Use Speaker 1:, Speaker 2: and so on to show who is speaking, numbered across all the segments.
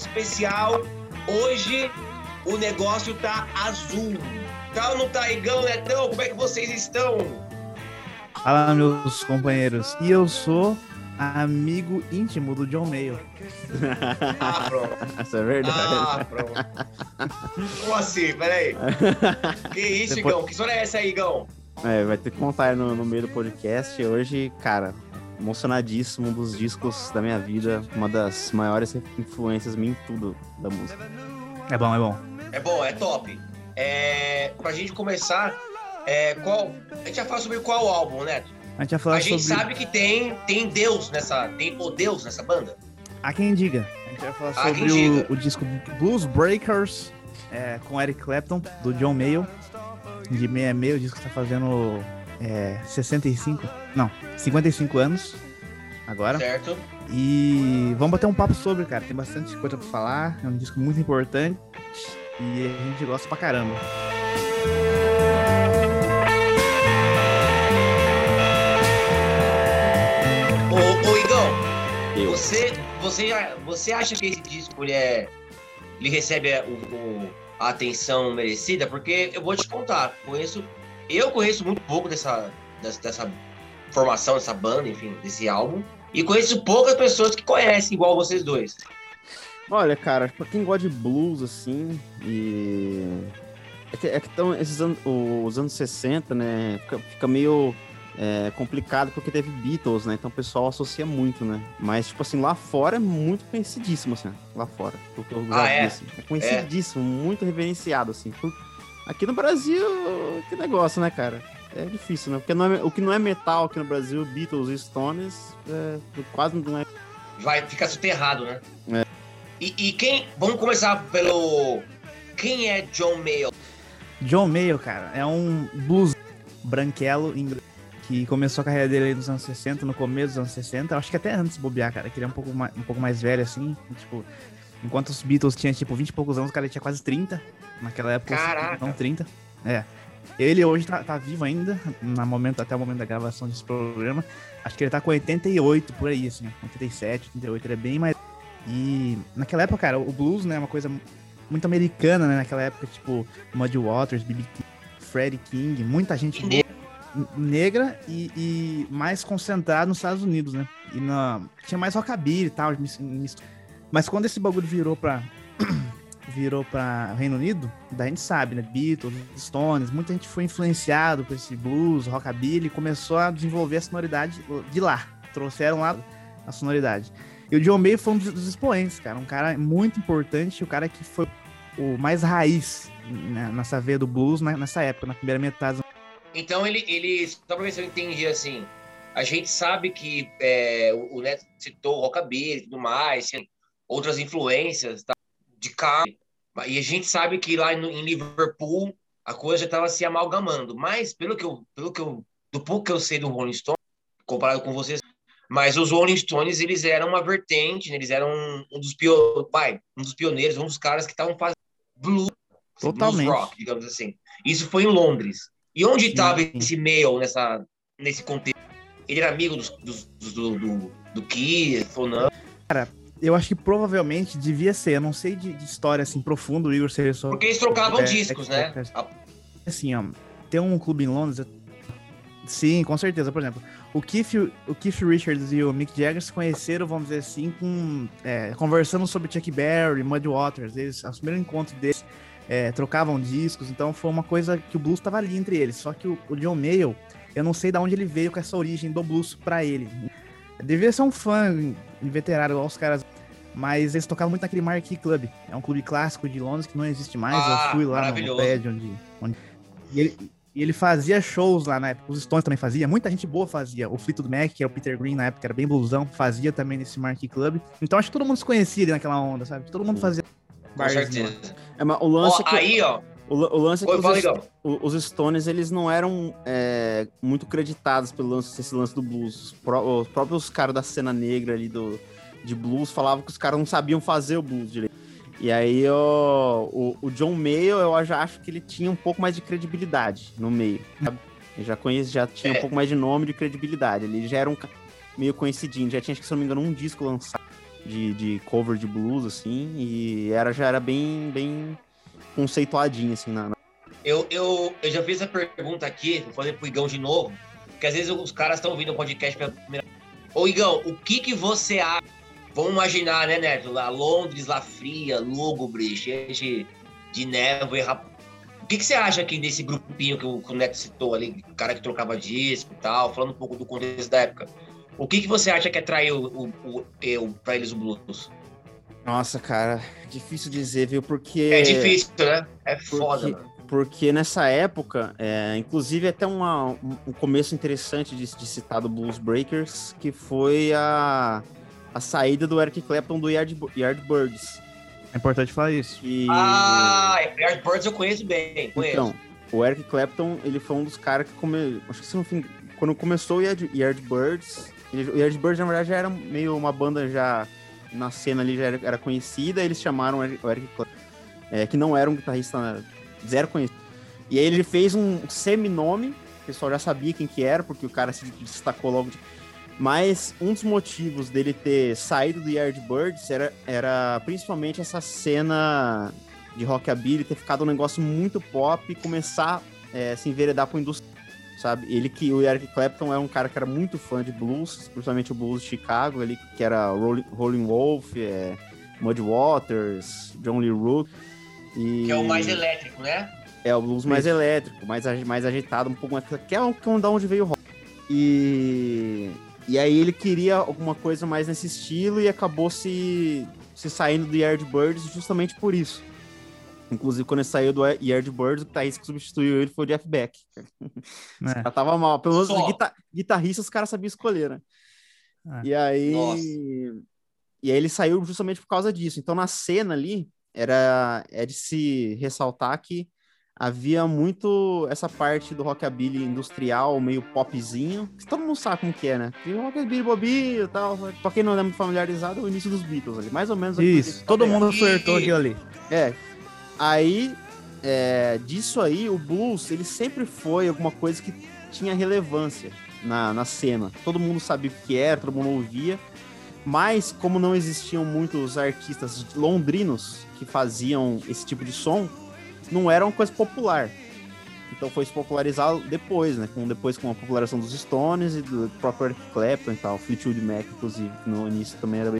Speaker 1: especial. Hoje o negócio tá azul. Tá ou não tá, Igão, Netão? Como é que vocês estão?
Speaker 2: Fala, meus companheiros. E eu sou amigo íntimo do John Mayo.
Speaker 1: Ah, pronto.
Speaker 3: Isso é verdade.
Speaker 1: Ah, pronto. Como assim? Peraí. Que isso,
Speaker 3: Depois-
Speaker 1: Igão? Que história é essa aí, Igão?
Speaker 3: É, vai ter que contar aí no, no meio do podcast. Hoje, cara, emocionadíssimo, um dos discos da minha vida, uma das maiores influências em tudo da música.
Speaker 2: É bom, é bom.
Speaker 1: É bom, é top. É, pra gente começar, é, qual, a gente já fala sobre qual álbum, Neto?
Speaker 2: A gente
Speaker 1: A gente
Speaker 2: sobre.
Speaker 1: sabe que tem, tem Deus nessa. Tem o Deus nessa banda.
Speaker 2: Há quem diga. A gente vai falar
Speaker 1: Há
Speaker 2: sobre o, o disco Blues Breakers é, com Eric Clapton, do John Mayo. De 66, o disco que tá fazendo é, 65. Não, 55 anos. Agora.
Speaker 1: Certo?
Speaker 2: E vamos bater um papo sobre, cara. Tem bastante coisa pra falar. É um disco muito importante. E a gente gosta pra caramba.
Speaker 1: Ô, ô Igão,
Speaker 3: Eu.
Speaker 1: você, você, você acha que esse disco ele, é, ele recebe o, o- a atenção merecida? Porque eu vou te contar, conheço, eu conheço muito pouco dessa, dessa, dessa formação, dessa banda, enfim, desse álbum. E conheço poucas pessoas que conhecem igual vocês dois.
Speaker 3: Olha, cara, pra quem gosta de blues, assim, e. É que, é que tão, esses anos, os anos 60, né, fica, fica meio é, complicado porque teve Beatles, né, então o pessoal associa muito, né. Mas, tipo assim, lá fora é muito conhecidíssimo, assim, lá fora. Porque eu
Speaker 1: Ah, é?
Speaker 3: é conhecidíssimo, muito reverenciado, assim. Aqui no Brasil, que negócio, né, cara? É difícil, né? Porque não é- o que não é metal aqui no Brasil, Beatles e Stones, é, quase não é
Speaker 1: Vai ficar soterrado, né?
Speaker 3: É.
Speaker 1: E, e quem. Vamos começar pelo. Quem é John Mayo?
Speaker 2: John Mayo, cara, é um blues branquelo inglês que começou a carreira dele aí nos anos 60, no começo dos anos 60. Acho que até antes de bobear, cara, que ele é um pouco mais, um pouco mais velho, assim. Tipo, enquanto os Beatles tinham, tipo, 20 e poucos anos, o cara tinha quase 30. Naquela época,
Speaker 1: Caraca.
Speaker 2: não 30. É. Ele hoje tá, tá vivo ainda, no momento, até o momento da gravação desse programa. Acho que ele tá com 88 por aí, assim, 87, 88, ele é bem mais. E naquela época, cara, o blues, né, é uma coisa muito americana, né? Naquela época, tipo, Muddy Waters, B.B. King, Freddie King, muita gente boa, negra e, e mais concentrado nos Estados Unidos, né? E na, tinha mais rockabilly e tal. Mas quando esse bagulho virou pra. Virou pra Reino Unido, daí a gente sabe, né? Beatles, Stones, muita gente foi influenciado por esse blues, rockabilly, e começou a desenvolver a sonoridade de lá. Trouxeram lá a sonoridade. E o John Mayer foi um dos expoentes, cara. Um cara muito importante, o cara que foi o mais raiz né, nessa veia do blues né, nessa época, na primeira metade.
Speaker 1: Então ele, ele. Só pra ver se eu entendi assim. A gente sabe que é, o Neto citou o rockabilly e tudo mais, outras influências tá, de cá. E a gente sabe que lá em Liverpool a coisa estava se amalgamando. Mas pelo que eu, pelo que eu, do pouco que eu sei do Rolling Stones, comparado com vocês, mas os Rolling Stones eles eram uma vertente, né, eles eram um, dos pio, pai, um dos pioneiros, um dos caras que estavam fazendo blues,
Speaker 2: Totalmente.
Speaker 1: blues rock, digamos assim. Isso foi em Londres. E onde estava esse Mail nessa, nesse contexto? Ele era amigo dos, dos, do, do, do ou não?
Speaker 2: Eu acho que provavelmente devia ser, eu não sei de, de história assim profunda, o Igor seria só.
Speaker 1: Porque eles trocavam
Speaker 2: É,
Speaker 1: discos,
Speaker 2: é,
Speaker 1: né?
Speaker 2: é, Assim, ó, tem um clube em Londres. Sim, com certeza. Por exemplo, o Keith, o Keith Richards e o Mick Jagger se conheceram, vamos dizer assim, com, é, conversando sobre Chuck Berry, Muddy Waters. Eles, o primeiro encontro deles, é, trocavam discos, então foi uma coisa que o blues estava ali entre eles. Só que o, o John Mayall, eu não sei de onde ele veio com essa origem do blues pra ele. Devia ser um fã inveterado, igual os caras. Mas eles tocavam muito naquele Marquee Club. É um clube clássico de Londres que não existe mais.
Speaker 1: Ah,
Speaker 2: eu fui lá no prédio onde, onde e ele, e ele fazia shows lá na época. Os Stones também fazia. Muita gente boa fazia. O Fleetwood Mac, que era o Peter Green na época, era bem blusão, fazia também nesse Marquee Club. Então acho que todo mundo se conhecia ali naquela onda, sabe? Todo mundo fazia.
Speaker 1: Com certeza.
Speaker 3: É, mas o lance é que,
Speaker 1: aí, ó.
Speaker 3: O, la- o lance é que
Speaker 1: Oi,
Speaker 3: os, os Stones, eles não eram é, muito creditados pelo lance, esse lance do blues. Os, pró- os próprios caras da cena negra ali do, de blues falavam que os caras não sabiam fazer o blues direito. E aí ó, o, o John Mayer, eu já acho que ele tinha um pouco mais de credibilidade no meio. Eu já conheço, já tinha
Speaker 1: É.
Speaker 3: um pouco mais de nome de credibilidade. Ele já era um meio coincidinho. Já tinha, acho que, se não me engano, um disco lançado de, de cover de blues, assim, e era, já era bem, bem conceituadinho, assim, na.
Speaker 1: Eu, eu, eu já fiz essa pergunta aqui, vou fazer pro Igão de novo, porque às vezes os caras estão ouvindo o podcast pela primeira Ô, Igão, o que que você acha? Vamos imaginar, né, Neto? Lá, Londres, lá fria, lúgubre, cheio de, de névoa e rap... O que, que você acha aqui desse grupinho que o, que o Neto citou ali, cara que trocava disco e tal, falando um pouco do contexto da época? O que, que você acha que atraiu o, o, o, pra eles o blues?
Speaker 3: Nossa, cara, difícil dizer, viu? Porque.
Speaker 1: É difícil, né? É foda,
Speaker 3: porque,
Speaker 1: mano.
Speaker 3: Porque nessa época, é, inclusive até uma, um, um começo interessante de, de citar do Blues Breakers, que foi a, a saída do Eric Clapton do Yard, Yardbirds.
Speaker 2: É importante falar isso.
Speaker 1: E... Ah, Yardbirds eu conheço bem, conheço. Então,
Speaker 3: o Eric Clapton, ele foi um dos caras que come... acho que no fim, quando começou o Yard, Yardbirds, ele, o Yardbirds na verdade já era meio uma banda já na cena ali já era, era conhecida, eles chamaram o Eric Clapton, é, que não era um guitarrista zero conhecido. E aí ele fez um seminome, o pessoal já sabia quem que era, porque o cara se destacou logo de mas um dos motivos dele ter saído do Yardbirds era, era principalmente essa cena de rockabilly ter ficado um negócio muito pop e começar é, a se enveredar para indústria, sabe? Ele que o Eric Clapton é um cara que era muito fã de blues, principalmente o blues de Chicago, ali que era Rolling, Rolling Wolf, é, Muddy Waters, John Lee Rook
Speaker 1: e que é o mais elétrico, né?
Speaker 3: É o blues mais elétrico, mais, mais agitado, um pouco mais que é, um, que é da onde veio o rock. E e aí ele queria alguma coisa mais nesse estilo e acabou se, se saindo do Yardbirds justamente por isso. Inclusive, quando ele saiu do Yardbirds, o guitarrista que substituiu ele foi o Jeff Beck. É. tava mal. Pelo menos guitar guitarrista os caras sabiam escolher, né? É. E aí. Nossa. E aí ele saiu justamente por causa disso. Então, na cena ali, era é de se ressaltar que havia muito essa parte do rockabilly industrial, meio popzinho, que todo mundo sabe como que é, né? Tem rockabilly bobinho e tal. Pra quem não é muito familiarizado, é o início dos Beatles ali, mais ou menos.
Speaker 2: Isso, todo mundo flertou aquilo ali.
Speaker 3: É. Aí, é, disso aí, o blues, ele sempre foi alguma coisa que tinha relevância na, na cena. Todo mundo sabia o que era, todo mundo ouvia. Mas, como não existiam muitos artistas londrinos que faziam esse tipo de som, não era uma coisa popular. Então foi se popularizar depois, né? Com, depois com a popularização dos Stones e do próprio Eric Clapton e tal, Fleetwood Mac, inclusive, no início também era bem...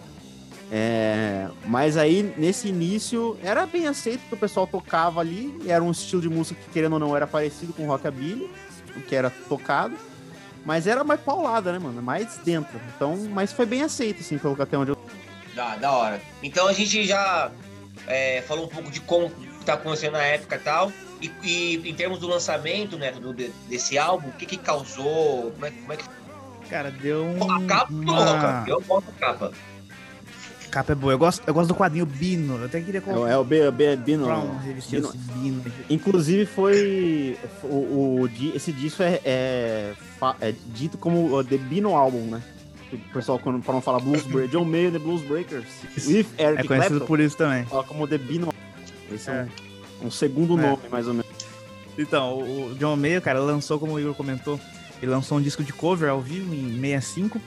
Speaker 3: É, mas aí, nesse início, era bem aceito que o pessoal tocava ali, era um estilo de música que, querendo ou não, era parecido com rockabilly, o que era tocado, mas era mais paulada, né, mano? Mais dentro. Então, mas foi bem aceito, assim, pelo até onde eu...
Speaker 1: Da, da hora. Então a gente já é, falou um pouco de como que tá acontecendo na época e tal. E, e, em termos do lançamento, né, do, desse álbum, o que que causou? Como é, como é que.
Speaker 2: Cara, deu um.
Speaker 1: A capa uma... eu gosto da capa.
Speaker 2: Capa é boa. Eu gosto, eu gosto do quadrinho Bino. Eu até queria
Speaker 3: colocar. É, o B, B, Bino. Bino. Bino. Inclusive, foi. O, o, esse disco é, é, é dito como The Bino Album, né? o pessoal, quando falam falar Blues Breakers, John Mayer The Blues Breakers,
Speaker 2: with Eric é conhecido Clapton, por isso também.
Speaker 3: Fala como The Bino esse é, um, um segundo é. nome, mais ou menos.
Speaker 2: Então, o John Mayer, cara, lançou, como o Igor comentou, ele lançou um disco de cover ao vivo em 65.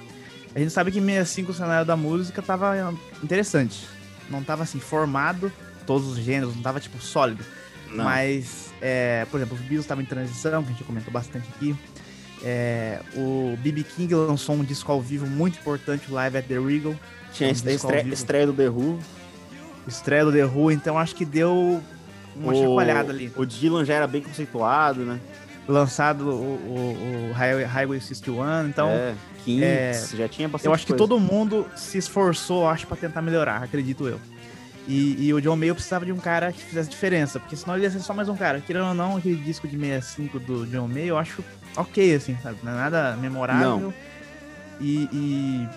Speaker 2: A gente sabe que em 65 o cenário da música tava interessante. Não tava assim, formado, todos os gêneros, não tava tipo sólido. Não. Mas, é, por exemplo, os Beatles estavam em transição, que a gente comentou bastante aqui. É, o B.B. King lançou um disco ao vivo muito importante, o Live at the Regal.
Speaker 3: Tinha um a estreia, estreia do The Who
Speaker 2: estreia do The Who, então acho que deu uma o, chacoalhada ali.
Speaker 3: O Dylan já era bem conceituado, né?
Speaker 2: Lançado o, o, o Highway 61, então. É,
Speaker 3: 15, é, já tinha bastante.
Speaker 2: Eu acho coisa. que todo mundo se esforçou, acho, para tentar melhorar, acredito eu. E, e, o John Mayer precisava de um cara que fizesse diferença, porque senão ele ia ser só mais um cara. Querendo ou não, aquele disco de 65 do John Mayer, eu acho ok, assim, sabe? Não é nada memorável. Não. E, e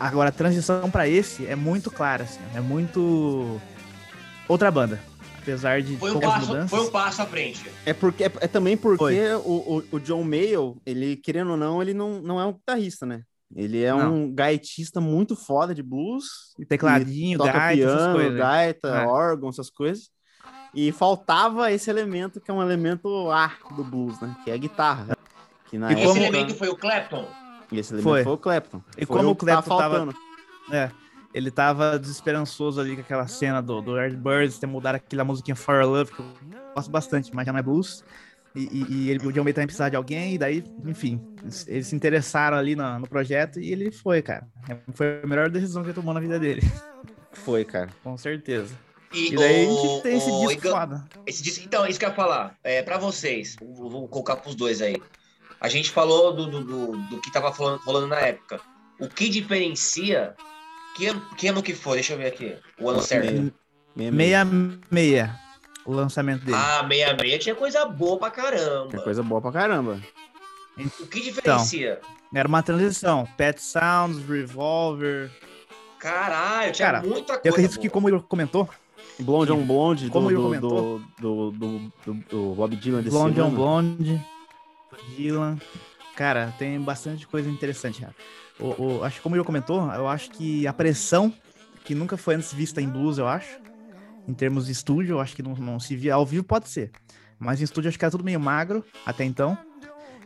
Speaker 2: Agora, a transição para esse é muito clara, assim, é muito outra banda. Apesar de
Speaker 1: foi um passo, mudanças. Foi um passo à frente.
Speaker 3: É, porque, é, é também porque o, o, o, John Mayall, ele, querendo ou não, ele não, não é um guitarrista, né? Ele é não. um gaitista muito foda de blues.
Speaker 2: E tecladinho, toca gaita, piano, coisas,
Speaker 3: gaita, é. órgão, essas coisas. E faltava esse elemento que é um elemento A do blues, né? Que é a guitarra.
Speaker 1: Que na e esse elemento foi o Clapton?
Speaker 3: E esse elemento foi, foi o Clapton.
Speaker 2: E foi como o Clapton tava... É, ele tava desesperançoso ali com aquela cena do, do Birds, ter mudado aquela musiquinha For Love, que eu gosto bastante, mas já não é blues. E, e, e ele, o John May também precisava de alguém, e daí, enfim, eles, eles se interessaram ali no, no, projeto e ele foi, cara. Foi a melhor decisão que ele tomou na vida dele.
Speaker 3: Foi, cara.
Speaker 2: Com certeza.
Speaker 1: E, e daí o, a gente tem esse disco o, foda. Esse disco, então, isso que eu ia falar. É, pra vocês, vou, vou colocar pros dois aí. A gente falou do, do, do, do que tava falando, falando na época. O que diferencia que ano, que ano que foi? Deixa eu ver aqui. O ano certo.
Speaker 2: 66. O lançamento dele.
Speaker 1: Ah, 66 tinha coisa boa pra caramba.
Speaker 3: Tinha coisa boa pra caramba.
Speaker 1: O que diferencia? Então,
Speaker 2: era uma transição. Pet Sounds, Revolver.
Speaker 1: Caralho, tinha Cara, muita coisa.
Speaker 2: Eu acredito que, como ele comentou.
Speaker 3: Blonde on Blonde,
Speaker 2: como
Speaker 3: do,
Speaker 2: ele comentou.
Speaker 3: Do, do, do, do, do Bob Dylan desse
Speaker 2: Blonde on Blonde. Dylan. Cara, tem bastante coisa interessante, cara. O, o, acho que como ele comentou, eu acho que a pressão, que nunca foi antes vista em blues, eu acho, em termos de estúdio, eu acho que não, não se via ao vivo, pode ser. Mas em estúdio acho que era tudo meio magro até então.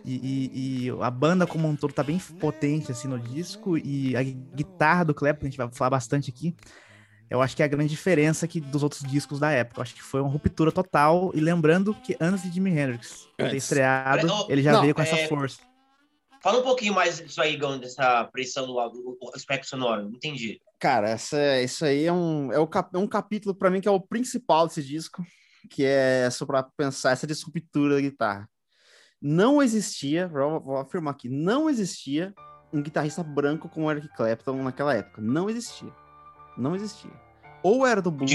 Speaker 2: E, e, e, a banda como um todo tá bem potente assim no disco. E a guitarra do Clapton, a gente vai falar bastante aqui. Eu acho que é a grande diferença que dos outros discos da época. Eu acho que foi uma ruptura total. E lembrando que antes de Jimi Hendrix ter estreado, ele já não, veio com é... essa força.
Speaker 1: Fala um pouquinho mais disso aí, Gão, dessa pressão do, do aspecto sonoro. Não entendi.
Speaker 3: Cara, essa, isso aí é um, é, o cap, é um capítulo para mim que é o principal desse disco, que é sobre pensar essa disruptura da guitarra. Não existia, vou, vou afirmar aqui, não existia um guitarrista branco como Eric Clapton naquela época. Não existia. Não existia. Ou era do blues,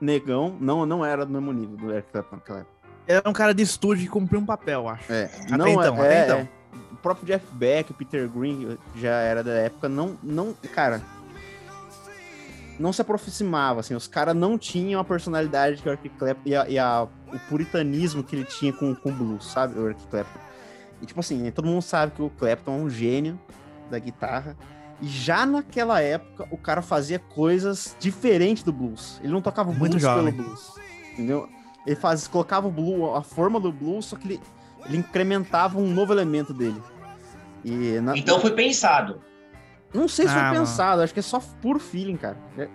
Speaker 3: negão, não, não era do mesmo nível do Eric Clapton naquela época.
Speaker 2: Era um cara de estúdio que cumpriu um papel, acho.
Speaker 3: É, até não então, é, até então. É, o próprio Jeff Beck, o Peter Green já era da época, não, não, cara, não se aproximava, assim, os caras não tinham a personalidade que o Eric Clapton e, a, e a, o puritanismo que ele tinha com, com o blues, sabe, o Eric Clapton. E tipo assim, todo mundo sabe que o Clapton é um gênio da guitarra, e já naquela época o cara fazia coisas diferentes do blues. Ele não tocava
Speaker 2: Muito blues jovem.
Speaker 3: pelo blues, entendeu? Ele faz, colocava o blues, a forma do blues, só que ele ele incrementava um novo elemento dele.
Speaker 1: E na... Então foi pensado.
Speaker 3: Não sei se ah, foi mano. pensado, acho que é só puro feeling, cara. É...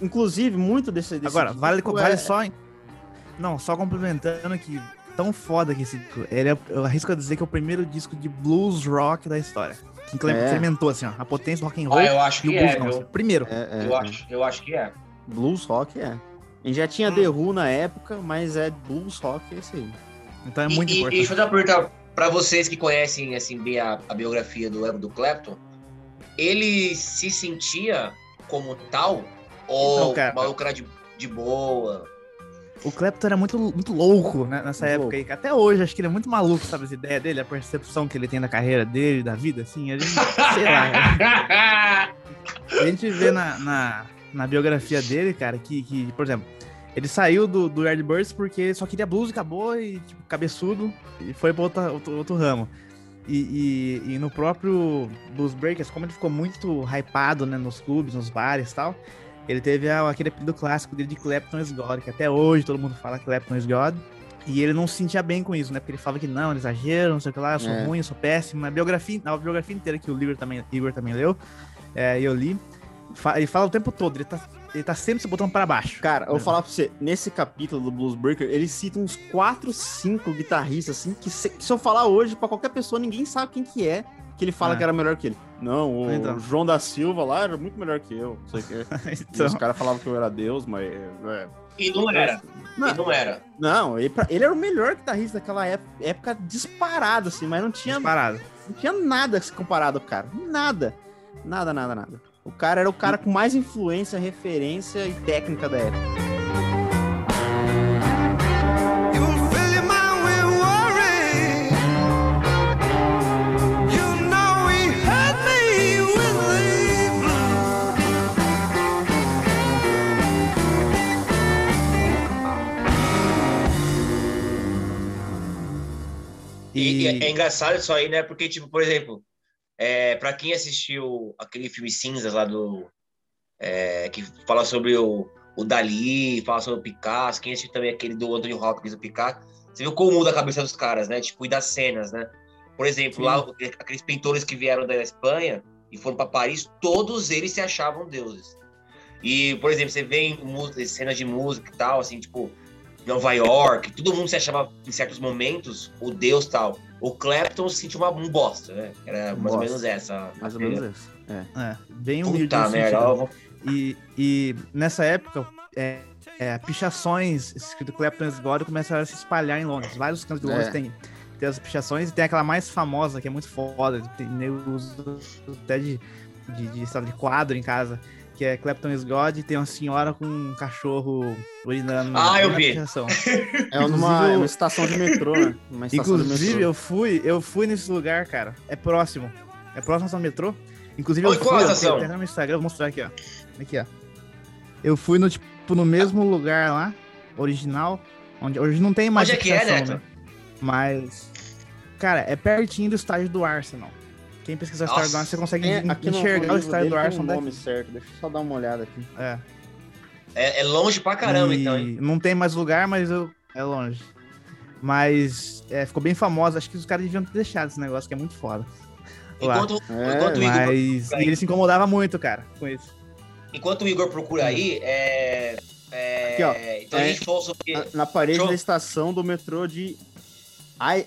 Speaker 3: Inclusive, muito desse. desse
Speaker 2: Agora, vale, vale é... só. Não, só complementando que tão foda que esse disco. Ele é, eu arrisco a dizer que é o primeiro disco de blues rock da história. Que incrementou, é. assim, ó, a potência do rock and roll. Ah,
Speaker 1: eu acho que é. Blues,
Speaker 2: Primeiro.
Speaker 1: É, eu, acho, eu acho que é.
Speaker 3: Blues rock é. A gente já tinha hum. The Who na época, mas é blues rock é esse aí.
Speaker 2: Então é muito e, importante. E
Speaker 1: deixa eu dar uma pergunta para vocês que conhecem assim bem a, a biografia do Ego do Clapton. Ele se sentia como tal ou então, cara, maluco era de, de boa?
Speaker 2: O Clapton era muito, muito louco né, nessa muito época aí. Até hoje, acho que ele é muito maluco, sabe? As ideias dele, a percepção que ele tem da carreira dele, da vida, assim. A gente, sei lá. a gente vê na, na, na biografia dele, cara, que, que, por exemplo, ele saiu do, do Yardbirds porque só queria blues e acabou, e tipo, cabeçudo, e foi para outro, outro, outro, ramo. E, e, e, no próprio Blues Breakers, como ele ficou muito hypado né, nos clubes, nos bares e tal, ele teve aquele apelido clássico dele de Clapton's God, que até hoje todo mundo fala Clapton's God. E ele não se sentia bem com isso, né? Porque ele falava que não, ele exagera, não sei o que lá, eu sou é. ruim, eu sou péssimo. A biografia, a biografia inteira que o Igor também, Igor também leu, é, eu li, ele fala o tempo todo, ele tá ele tá sempre se botando para baixo.
Speaker 3: Cara, eu vou falar pra você, nesse capítulo do Blues Breaker, ele cita uns 4, 5 guitarristas, assim, que se, que se eu falar hoje pra qualquer pessoa, ninguém sabe quem que é, que ele fala é. que era melhor que ele. Não, o então. João da Silva lá era muito melhor que eu. Não sei que. então. os caras falavam que eu era Deus, mas.
Speaker 1: É. E não era. Não, e não era.
Speaker 3: Não, ele, ele, era o melhor guitarrista daquela época, época disparado, assim, mas não tinha.
Speaker 2: Disparado.
Speaker 3: Não tinha nada comparado ao cara. Nada. Nada, nada, nada. O cara era o cara com mais influência, referência e técnica da época.
Speaker 1: E, e é engraçado isso aí, né? Porque, tipo, por exemplo, é, para quem assistiu aquele filme Cinzas lá do. É, que fala sobre o, o Dali, fala sobre o Picasso, quem assistiu também aquele do Anthony Hopkins, o Picasso, você viu como muda a cabeça dos caras, né? Tipo, e das cenas, né? Por exemplo,
Speaker 2: Sim.
Speaker 1: lá aqueles pintores que vieram da Espanha e foram para Paris, todos eles se achavam deuses. E, por exemplo, você vê em cenas de música e tal, assim, tipo, Nova York, todo mundo se achava em certos momentos o deus tal. O Clapton se sentia uma, um bosta, né? Era mais ou
Speaker 3: Bosta.
Speaker 1: menos essa.
Speaker 3: Mais ou menos isso. É.
Speaker 2: É, bem humilde.
Speaker 1: Puta merda.
Speaker 2: E, e nessa época, é, é, pichações escrito Clapton's God começaram a se espalhar em Londres. Vários cantos de Londres
Speaker 3: É.
Speaker 2: tem, tem as pichações e tem aquela mais famosa, que é muito foda. Tem, uso até de, de, de, sabe, de quadro em casa, que é Clapton's God e tem uma senhora com um cachorro urinando
Speaker 1: Ah, eu vi.
Speaker 3: É numa, é uma estação de metrô, né? Uma estação de
Speaker 2: Inclusive,
Speaker 3: metrô.
Speaker 2: eu fui, eu fui nesse lugar, cara. É próximo. É próximo ao metrô. Inclusive,
Speaker 1: Oi,
Speaker 2: eu fui, eu até no Instagram, vou mostrar aqui, ó. Aqui, ó. Eu fui no, tipo, no mesmo lugar lá, original, onde hoje não tem mais
Speaker 1: Onde é que é,
Speaker 2: né? Mas, cara, é pertinho do estádio do Arsenal. Quem pesquisar o
Speaker 1: Nossa.
Speaker 2: Arsenal, você consegue
Speaker 3: no-
Speaker 2: enxergar o estádio do
Speaker 3: tem
Speaker 2: Arsenal
Speaker 3: um
Speaker 2: daqui.
Speaker 3: nome certo. Deixa eu só dar uma olhada aqui.
Speaker 2: É.
Speaker 1: É, é longe pra caramba,
Speaker 2: E
Speaker 1: então, hein?
Speaker 2: Não tem mais lugar, mas eu... é longe. Mas é, ficou bem famoso. Acho que os caras deviam ter deixado esse negócio, que é muito foda.
Speaker 1: Enquanto,
Speaker 3: É,
Speaker 1: enquanto, o Igor,
Speaker 2: Mas e ele se incomodava muito, cara, com isso.
Speaker 1: enquanto o Igor procura aí, é. é
Speaker 3: Aqui, ó.
Speaker 1: então a
Speaker 3: É.
Speaker 1: gente falou sobre.
Speaker 3: Na, na parede
Speaker 1: Show.
Speaker 3: da estação do metrô de I,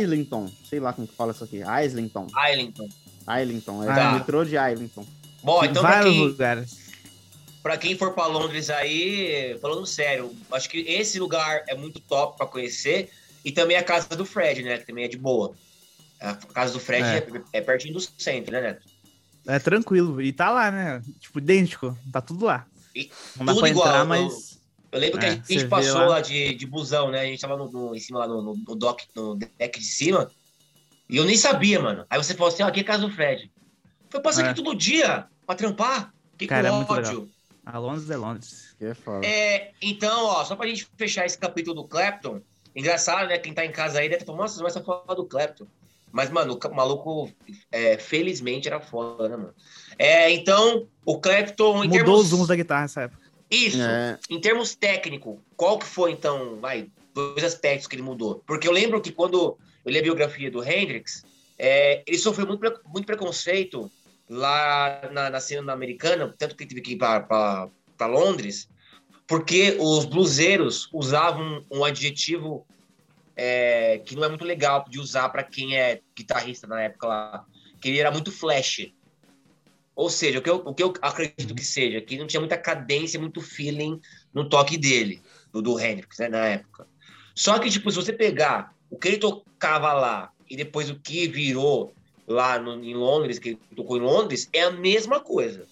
Speaker 3: Islington. Sei lá como que fala isso aqui. Islington.
Speaker 1: Islington.
Speaker 3: Islington. É
Speaker 2: Ah.
Speaker 3: o metrô de Islington.
Speaker 1: Bom,
Speaker 2: Tem
Speaker 1: então pra
Speaker 2: vários
Speaker 1: quem,
Speaker 2: lugares.
Speaker 1: pra quem for pra Londres aí, falando sério, acho que esse lugar é muito top pra conhecer. E também a casa do Fred, né? Que também é de boa. A casa do Fred
Speaker 2: É.
Speaker 1: é, é pertinho do centro, né, Neto?
Speaker 2: É tranquilo. E tá lá, né? Tipo, idêntico. Tá tudo lá.
Speaker 1: E
Speaker 2: Não dá
Speaker 1: tudo
Speaker 2: pra
Speaker 1: igual,
Speaker 2: entrar,
Speaker 1: eu-
Speaker 2: mas.
Speaker 1: Eu lembro que
Speaker 2: É,
Speaker 1: a
Speaker 2: você
Speaker 1: gente passou
Speaker 2: lá.
Speaker 1: lá, de, de busão, né? A gente tava no, no- em cima lá no, no, no dock, no deck de cima. E eu nem sabia, mano. Aí você falou assim: ó, aqui é a casa do Fred. Foi passar
Speaker 2: É.
Speaker 1: aqui todo dia pra trampar. Que
Speaker 2: Cara, é muito
Speaker 1: ódio.
Speaker 2: A Londres é Londres.
Speaker 3: Que é foda.
Speaker 1: É, então, ó, só pra gente fechar esse capítulo do Clapton, engraçado, né? Quem tá em casa aí deve estar falando, nossa, mas só falar do Clapton. Mas, mano, o maluco, é, felizmente, era foda, né, mano? É, então, o Clapton,
Speaker 2: Mudou
Speaker 1: termos...
Speaker 2: os zooms da guitarra nessa época.
Speaker 1: Isso,
Speaker 3: É,
Speaker 1: em termos técnicos, qual que foi, então, vai, dois aspectos que ele mudou? Porque eu lembro que quando eu li a biografia do Hendrix, é, ele sofreu muito, muito preconceito lá na, na cena americana, tanto que ele teve que ir para Londres, porque os bluseiros usavam um adjetivo é, que não é muito legal de usar para quem é guitarrista na época lá, que ele era muito flash. Ou seja, o que eu, o que eu acredito que seja, que não tinha muita cadência, muito feeling no toque dele, do, do Hendrix, né, na época. Só que, tipo, se você pegar o que ele tocava lá e depois o que virou lá no, em Londres, que ele tocou em Londres, é a mesma coisa.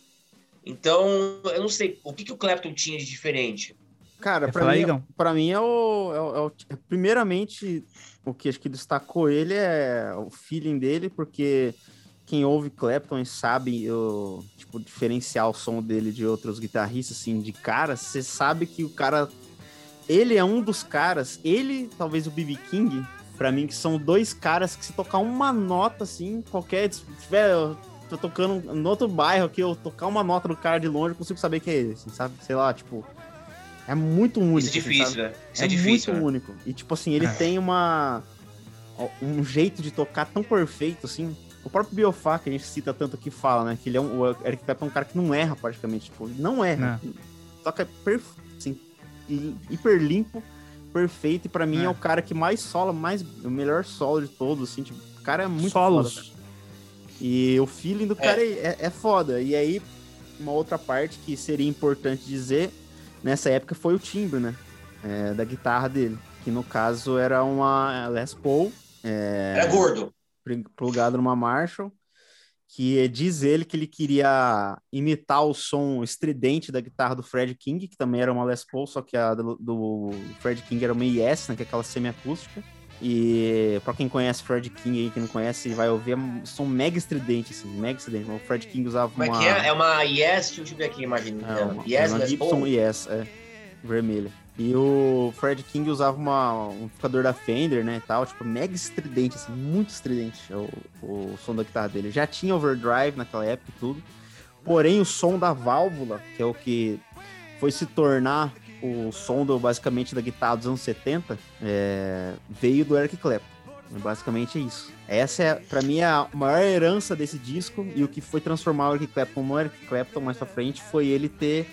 Speaker 1: Então, eu não sei, o que, que o Clapton tinha de diferente?
Speaker 3: cara, pra
Speaker 2: falar,
Speaker 3: mim, pra mim é o, é o- é o- é- Primeiramente, o que acho que destacou ele é o feeling dele, porque quem ouve Clapton e sabe o, tipo, diferenciar o som dele de outros guitarristas, assim, de cara, você sabe que o cara. Ele é um dos caras, ele, talvez o B.B. King, pra mim, que são dois caras que se tocar uma nota, assim, qualquer. Se tiver. eu tô tocando no outro bairro aqui, eu tocar uma nota do cara de longe, eu consigo saber que é ele, assim, sabe? Sei lá, tipo. É muito único.
Speaker 1: Isso é
Speaker 3: assim,
Speaker 1: difícil,
Speaker 3: sabe?
Speaker 1: né? Isso é, difícil.
Speaker 3: muito
Speaker 1: né?
Speaker 3: único. E, tipo assim, ele
Speaker 2: É.
Speaker 3: tem uma. Um jeito de tocar tão perfeito, assim. O próprio Biofá, que a gente cita tanto aqui, fala, né? Que ele é um. O Eric Clapton é um cara que não erra, praticamente. Tipo, não erra. Toca perfeito, assim, hi- hiper limpo, perfeito. E pra mim é.
Speaker 2: É.
Speaker 3: o cara que mais sola, mais. O melhor solo de todos, assim. Tipo, o cara é muito
Speaker 2: Solos.
Speaker 3: foda. E o feeling do cara é, é foda. E aí, uma outra parte que seria importante dizer nessa época foi o timbre, né? É, da guitarra dele. Que no caso era uma Les Paul. É,
Speaker 1: Era gordo.
Speaker 3: Pl- plugado numa Marshall. Que diz ele que ele queria imitar o som estridente da guitarra do Fred King, que também era uma Les Paul, só que a do, do Fred King era uma IS, né, que é aquela semiacústica. E pra quem conhece Fred King aí, que não conhece, vai ouvir, é um som mega estridente, assim, mega estridente. O Fred King usava
Speaker 1: Como é
Speaker 3: uma...
Speaker 1: que é? É uma Yes, deixa eu ver aqui, imagina.
Speaker 3: É, uma,
Speaker 1: yes,
Speaker 3: uma
Speaker 1: Les
Speaker 3: Gibson
Speaker 1: Paul.
Speaker 3: É, vermelha. E o Fred King usava uma, um amplificador da Fender, né, tal, tipo, mega estridente, assim, muito estridente é o, o som da guitarra dele. Já tinha overdrive naquela época e tudo, porém o som da válvula, que é o que foi se tornar o som do, basicamente da guitarra dos anos 70, é, veio do Eric Clapton. Basicamente é isso. Essa é, pra mim, a maior herança desse disco e o que foi transformar o Eric Clapton no Eric Clapton mais pra frente foi ele ter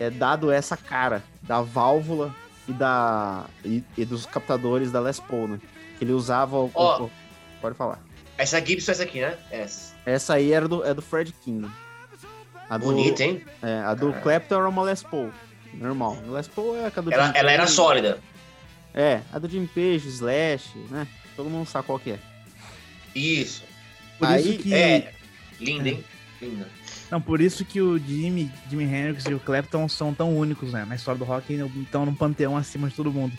Speaker 3: é, dado essa cara da válvula e, da, e, e, dos captadores da Les Paul, né? Que ele usava o,
Speaker 1: oh,
Speaker 3: o, Pode falar.
Speaker 1: Essa Gibson é essa aqui, né? Essa.
Speaker 3: Essa aí era do, é do Fred King.
Speaker 1: A Bonita, hein?
Speaker 3: É, a do Clapton era uma Les Paul. Normal. A Les Paul é a do
Speaker 1: ela, ela era sólida.
Speaker 3: É, a do Jim Page, Slash, né? Todo mundo sabe qual que é.
Speaker 1: Isso.
Speaker 2: Por Aí, isso que...
Speaker 1: É, linda, hein? Linda.
Speaker 2: Não, por isso que o Jimmy, Jimmy Hendrix e o Clapton são tão únicos, né? Na história do rock, estão num panteão acima de todo mundo.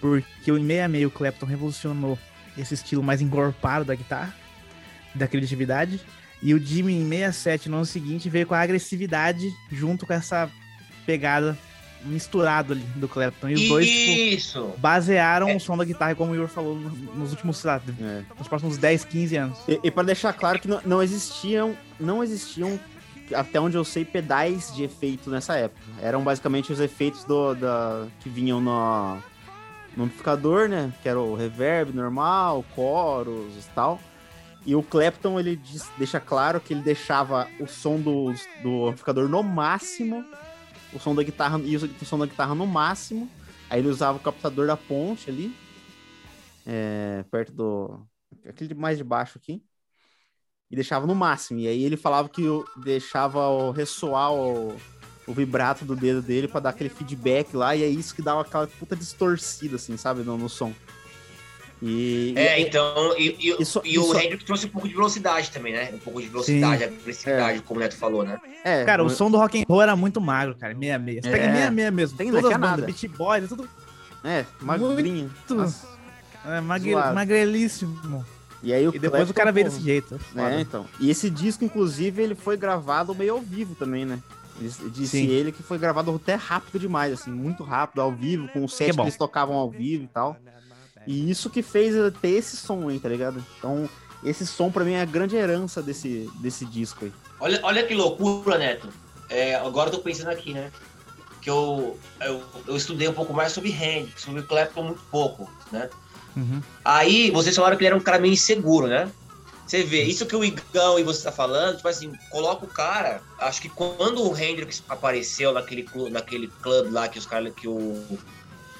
Speaker 2: Porque o em meia meio o Clapton revolucionou esse estilo mais encorpado da guitarra, da criatividade. E o Jimmy em 67, no ano seguinte, veio com a agressividade junto com essa pegada misturado ali do Clapton. E os dois tipo, basearam é. o som da guitarra, como o Igor falou, nos últimos, sei lá, é. nos próximos 10, 15 anos.
Speaker 3: E, e para deixar claro que não, não, existiam, não existiam, até onde eu sei, pedais de efeito nessa época. Eram basicamente os efeitos do, da, que vinham no, no amplificador, né? Que era o reverb normal, coros e tal. E o Clapton, ele diz, deixa claro que ele deixava o som do, do amplificador no máximo o som da guitarra e o som da guitarra no máximo. Aí ele usava o captador da ponte ali, é, perto do. aquele mais de baixo aqui. E deixava no máximo. E aí ele falava que deixava o, ressoar o, o vibrato do dedo dele para dar aquele feedback lá. E é isso que dava aquela puta distorcida, assim, sabe, no, no som.
Speaker 1: E, é, e, então, e, e, isso, e isso... o Hendrix trouxe um pouco de velocidade também, né? Um pouco de velocidade, Sim. agressividade, é. como o Neto falou, né?
Speaker 2: É, cara, o som do rock and roll era muito magro, cara, meia meia. Você é. pega meia meia mesmo, tem todas as bandas, Beat Boys, tudo...
Speaker 3: É, magrinho.
Speaker 2: Muito... É, magre... magrelíssimo.
Speaker 3: E aí o
Speaker 2: e depois o cara veio desse jeito.
Speaker 3: É, é, então. E esse disco, inclusive, ele foi gravado meio ao vivo também, né? Disse Sim. ele que foi gravado até rápido demais, assim, muito rápido, ao vivo, com o set que, que eles tocavam ao vivo e tal. E isso que fez ter esse som aí, tá ligado? Então, esse som para mim é a grande herança desse, desse disco aí.
Speaker 1: Olha, olha que loucura, Neto. É, agora eu tô pensando aqui, né? Que eu, eu, eu estudei um pouco mais sobre Hendrix, sobre Clapton muito pouco, né? Uhum. Aí vocês falaram que ele era um cara meio inseguro, né? Você vê, isso que o Igão e você tá falando, tipo assim, coloca o cara. Acho que quando o Hendrix apareceu naquele, naquele clube lá que os caras que o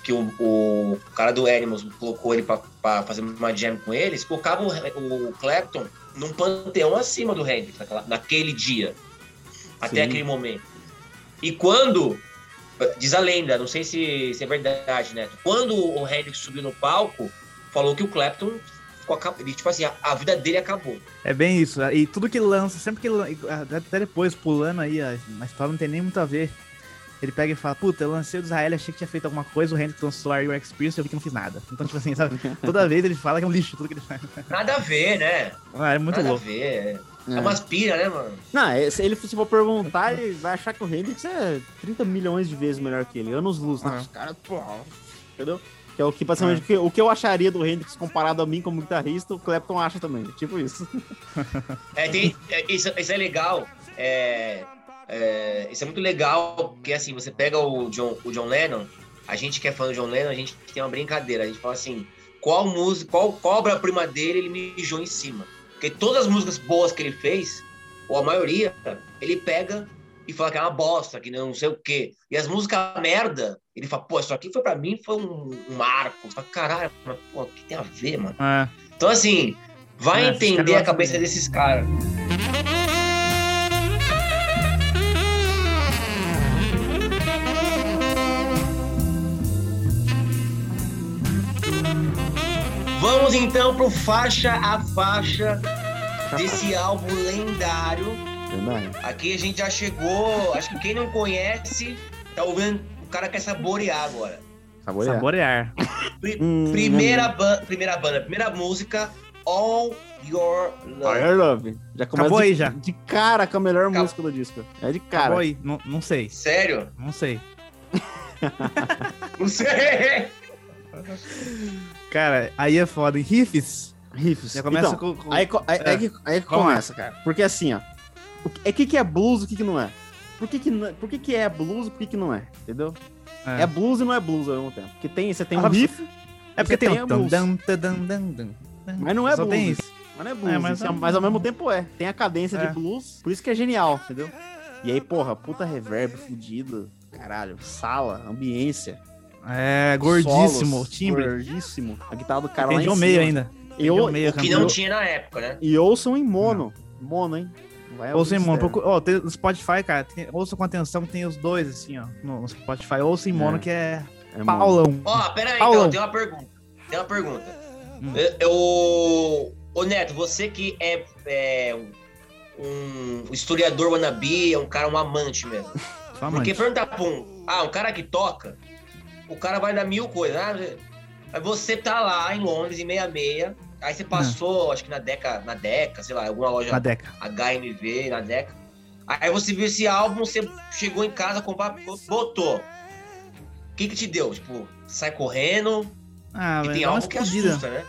Speaker 1: que o, o cara do Animals colocou ele para fazer uma jam com eles, colocava o, o Clapton num panteão acima do Hendrix naquela, naquele dia, até Sim. aquele momento. E quando, diz a lenda, não sei se, se é verdade, né? Quando o Hendrix subiu no palco, falou que o Clapton ele, tipo assim, a, a, vida dele acabou.
Speaker 2: É bem isso. E tudo que lança, sempre que até depois, pulando aí, a história não tem nem muito a ver ele pega e fala, puta, eu lancei o Israel, achei que tinha feito alguma coisa, o Hendrix lançou Are You Experience, eu vi que não fiz nada. Então, tipo assim, sabe? Toda vez ele fala que é um lixo tudo que ele faz.
Speaker 1: Nada a ver, né?
Speaker 2: Ah, é muito
Speaker 1: Nada
Speaker 2: louco.
Speaker 1: a ver. É, é umas pira, né, mano?
Speaker 3: Não, é, se ele se for perguntar, ele vai achar que o Hendrix é 30 milhões de vezes melhor que ele. Anos luz, né? Os caras, porra. Entendeu? Que é o que, basicamente, é. o que eu acharia do Hendrix comparado a mim como guitarrista, o Clapton acha também. Tipo isso.
Speaker 1: É, tem, é, isso, isso é legal. É, é, isso é muito legal, porque assim, você pega o John, o John Lennon, a gente que é fã do John Lennon, a gente tem uma brincadeira, a gente fala assim, qual música, qual, qual obra-prima dele ele mijou em cima? Porque todas as músicas boas que ele fez, ou a maioria, ele pega e fala que é uma bosta, que não sei o quê. E as músicas merda, ele fala, pô, isso aqui foi para mim, foi um, um marco. Você fala, caralho, mas, pô, o que tem a ver, mano? É. Então, assim, vai é, entender a cabeça desses caras. Vamos então pro faixa a faixa desse álbum lendário. Aqui a gente já chegou. Acho que quem não conhece, tá ouvindo. O cara quer saborear agora.
Speaker 2: Saborear. saborear.
Speaker 1: Pri hum, primeira, ba primeira banda, primeira música, All Your Love. All
Speaker 3: Your Love. Já começa
Speaker 2: Acabou
Speaker 3: de,
Speaker 2: aí já.
Speaker 3: De cara com a melhor Acabou. música do disco. É de cara.
Speaker 2: Acabou aí. Não, não sei.
Speaker 1: Sério?
Speaker 2: Não sei.
Speaker 1: não sei.
Speaker 2: Cara, aí é foda. Riffs?
Speaker 3: Riffs.
Speaker 2: Já começa
Speaker 3: então,
Speaker 2: com, com...
Speaker 3: Aí, aí, é. aí, aí começa, cara. Porque assim, ó. O que, é que, que é blues e o que, que não é? Por que, que, por que, que é blues e por que, que não é? Entendeu? É. é blues e não é blues ao mesmo tempo. Porque tem, você tem um riff.
Speaker 2: É porque tem, tem. Dum, dum, dum, dum, né?
Speaker 3: Mas não é
Speaker 2: Só
Speaker 3: blues.
Speaker 2: tem isso.
Speaker 3: Mas não é blues,
Speaker 2: É, mas
Speaker 3: é-
Speaker 2: é-
Speaker 3: mas ao mesmo tempo é. Tem a cadência
Speaker 2: É.
Speaker 3: de blues, por isso que é genial, entendeu? E aí, porra, puta reverb fudido. Caralho, sala, ambiência.
Speaker 2: É, gordíssimo,
Speaker 3: solos,
Speaker 2: timbre.
Speaker 3: Gordíssimo. A guitarra do cara
Speaker 2: Tem
Speaker 3: lá em cima.
Speaker 2: ainda.
Speaker 3: E,
Speaker 2: Mayer
Speaker 1: O que
Speaker 2: cantando.
Speaker 1: não tinha na época, né?
Speaker 3: e ouçam em mono. Mono, hein? Não vai
Speaker 2: Ouça em mono. Procura, tem, no Spotify, cara, tem, ouça com atenção que tem os dois, assim, ó, no, Spotify. Ouça em mono,
Speaker 3: É.
Speaker 2: que é
Speaker 3: É.
Speaker 2: Paulão.
Speaker 1: Ó, pera aí,
Speaker 2: Paulo.
Speaker 1: então, tem uma pergunta. Tem uma pergunta.
Speaker 2: Hum.
Speaker 1: Eu, eu- Ô, Neto, você que é, é um historiador wannabe, é um cara, um amante mesmo.
Speaker 2: Amante.
Speaker 1: Porque perguntar pra um, ah, um cara que toca, o cara vai dar mil coisas. Ah, Aí você tá lá em Londres, em 66, aí você passou, acho que na Deca, na Deca, sei lá, alguma loja
Speaker 2: Na Deca.
Speaker 1: HMV, na Deca. Aí você viu esse álbum, você chegou em casa, comprou, botou. O que que te deu? Tipo, sai correndo,
Speaker 2: Ah,
Speaker 1: e tem
Speaker 2: dá uma explodida.
Speaker 1: assusta, né?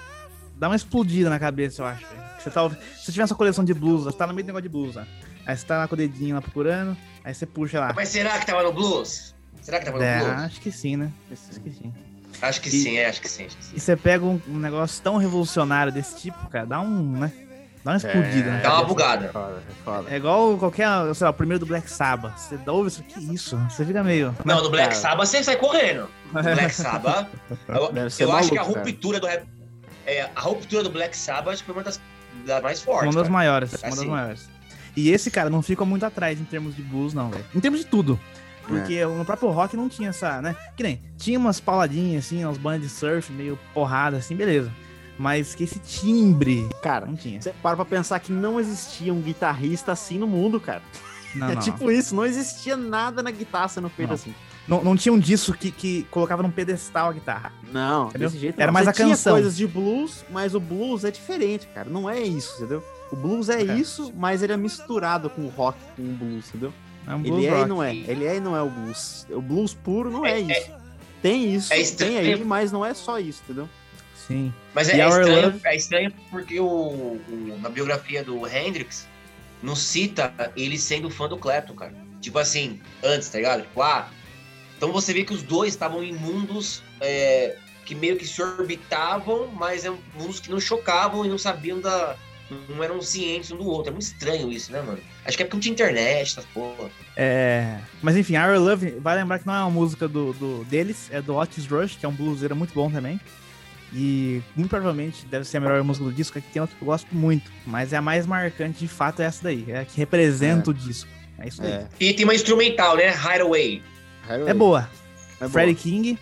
Speaker 2: Dá uma explodida na cabeça, eu acho. Você tá, se você tiver essa coleção de blusas, você tá no meio do negócio de blusa. Aí você tá lá com o dedinho lá procurando, aí você puxa lá.
Speaker 1: Mas será que tava no blues? Será que no
Speaker 2: É,
Speaker 1: blues?
Speaker 2: acho que sim, né? Acho que sim.
Speaker 1: Acho que
Speaker 2: E-
Speaker 1: sim, é, acho que sim. Acho que sim.
Speaker 2: E você pega um, um negócio tão revolucionário desse tipo, cara, dá um, né? Dá uma explodida, né?
Speaker 1: Dá uma bugada.
Speaker 3: É foda, é foda.
Speaker 2: É igual qualquer, sei lá, o primeiro do Black Sabbath. Você dá ouve isso, que isso? Você fica meio.
Speaker 1: Não, no Black
Speaker 3: Cara.
Speaker 1: Sabbath você sai correndo. No Black Sabbath. eu eu acho que a
Speaker 3: maluco, cara.
Speaker 1: ruptura do rap- é, a ruptura do Black Sabbath foi uma das, das mais fortes.
Speaker 2: Uma das
Speaker 1: cara.
Speaker 2: maiores, uma das
Speaker 1: Assim.
Speaker 2: maiores. E esse, cara, não fica muito atrás em termos de blues, não, velho. Em termos de tudo. Porque no próprio rock não tinha essa, né? Que nem, tinha umas pauladinhas, assim, uns bandas de surf, meio porrada, assim, beleza. Mas que esse timbre,
Speaker 3: Cara,
Speaker 2: não tinha.
Speaker 3: você para pra pensar que não existia um guitarrista assim no mundo, cara.
Speaker 2: Não,
Speaker 3: é
Speaker 2: não.
Speaker 3: tipo isso, não existia nada na guitarra sendo feito assim.
Speaker 2: não, não tinha um disco que, que colocava num pedestal a guitarra.
Speaker 3: Não,
Speaker 2: Entendeu?
Speaker 3: desse jeito
Speaker 2: Era mais
Speaker 3: Você
Speaker 2: a
Speaker 3: tinha
Speaker 2: canção.
Speaker 3: coisas de blues, mas o blues é diferente, cara. Não é isso, entendeu? O blues é
Speaker 2: É.
Speaker 3: isso, mas ele é misturado com o rock, com o blues, entendeu?
Speaker 2: É um
Speaker 3: Ele é e
Speaker 2: rock.
Speaker 3: não é. Ele é e não é o blues. O blues puro não é,
Speaker 1: É-
Speaker 3: isso. Tem isso,
Speaker 1: é
Speaker 3: tem
Speaker 1: estranho.
Speaker 3: aí, mas não é só isso, entendeu?
Speaker 2: Sim.
Speaker 1: Mas
Speaker 2: E
Speaker 1: é, é estranho,
Speaker 2: Love?
Speaker 1: é estranho porque o, o- na biografia do Hendrix não cita ele sendo fã do Clapton, cara. Tipo assim, antes, tá ligado? Tipo, ah. Então você vê que os dois estavam em mundos é, que meio que se orbitavam, mas eram mundos que não chocavam e não sabiam da. Não eram cientes um do outro. É muito estranho isso, né, mano? Acho que é porque não tinha internet, essas porra.
Speaker 2: É... Mas enfim, Our Love, vai lembrar que não é uma música do, do- deles, é do Otis Rush, que é um bluseiro muito bom também. E muito provavelmente deve ser a melhor música do disco, aqui tem outra que eu gosto muito. Mas é a mais marcante de fato é essa daí, é a que representa o disco. É isso aí.
Speaker 3: É.
Speaker 1: E tem uma instrumental, né? Hideaway,
Speaker 2: É, boa.
Speaker 3: É
Speaker 2: Freddie. King,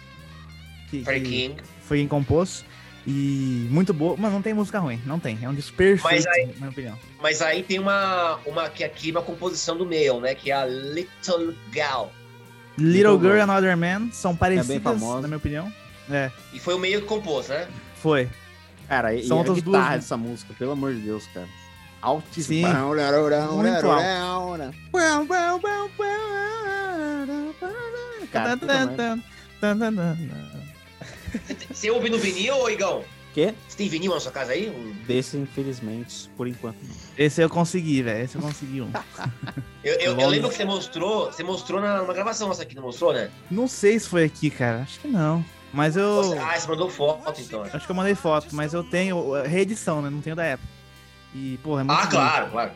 Speaker 2: que,
Speaker 1: Freddie
Speaker 2: que
Speaker 1: King.
Speaker 2: foi quem compôs. E muito boa. Mas não tem música ruim, não tem. É um disco perfeito,
Speaker 1: Mas aí-
Speaker 2: na minha opinião.
Speaker 1: Mas aí tem uma, uma que aqui uma composição do Mail, né? Que é a Little Gal.
Speaker 2: Little
Speaker 3: Little
Speaker 2: Girl
Speaker 3: Girl.
Speaker 2: and Other Man são parecidas,
Speaker 3: famosa.
Speaker 2: na minha opinião. É,
Speaker 1: E foi o Mail que compôs, né?
Speaker 2: foi.
Speaker 3: Cara, e,
Speaker 2: São
Speaker 3: e a
Speaker 2: outras
Speaker 3: guitarra
Speaker 2: duas, né?
Speaker 3: dessa música, pelo amor de Deus, cara. Altíssimo.
Speaker 2: Sim. Muito
Speaker 3: alto. Cara.
Speaker 1: Você ouve no vinil, ô Igão?
Speaker 3: Quê?
Speaker 1: Você tem vinil na sua casa aí? Um-
Speaker 3: Desse, infelizmente, por enquanto. não.
Speaker 2: Esse eu consegui, velho. Esse eu consegui um.
Speaker 1: Eu, eu- eu lembro que você mostrou, você mostrou na, numa gravação essa aqui, não mostrou, né?
Speaker 2: Não sei se foi aqui, cara. Acho que não. Mas eu.
Speaker 1: Você- ah, você mandou foto, então.
Speaker 2: Acho que eu mandei foto, mas eu tenho a reedição, né? Não tenho da época. E, porra, é muito
Speaker 1: Ah,
Speaker 2: bonito.
Speaker 1: claro, claro.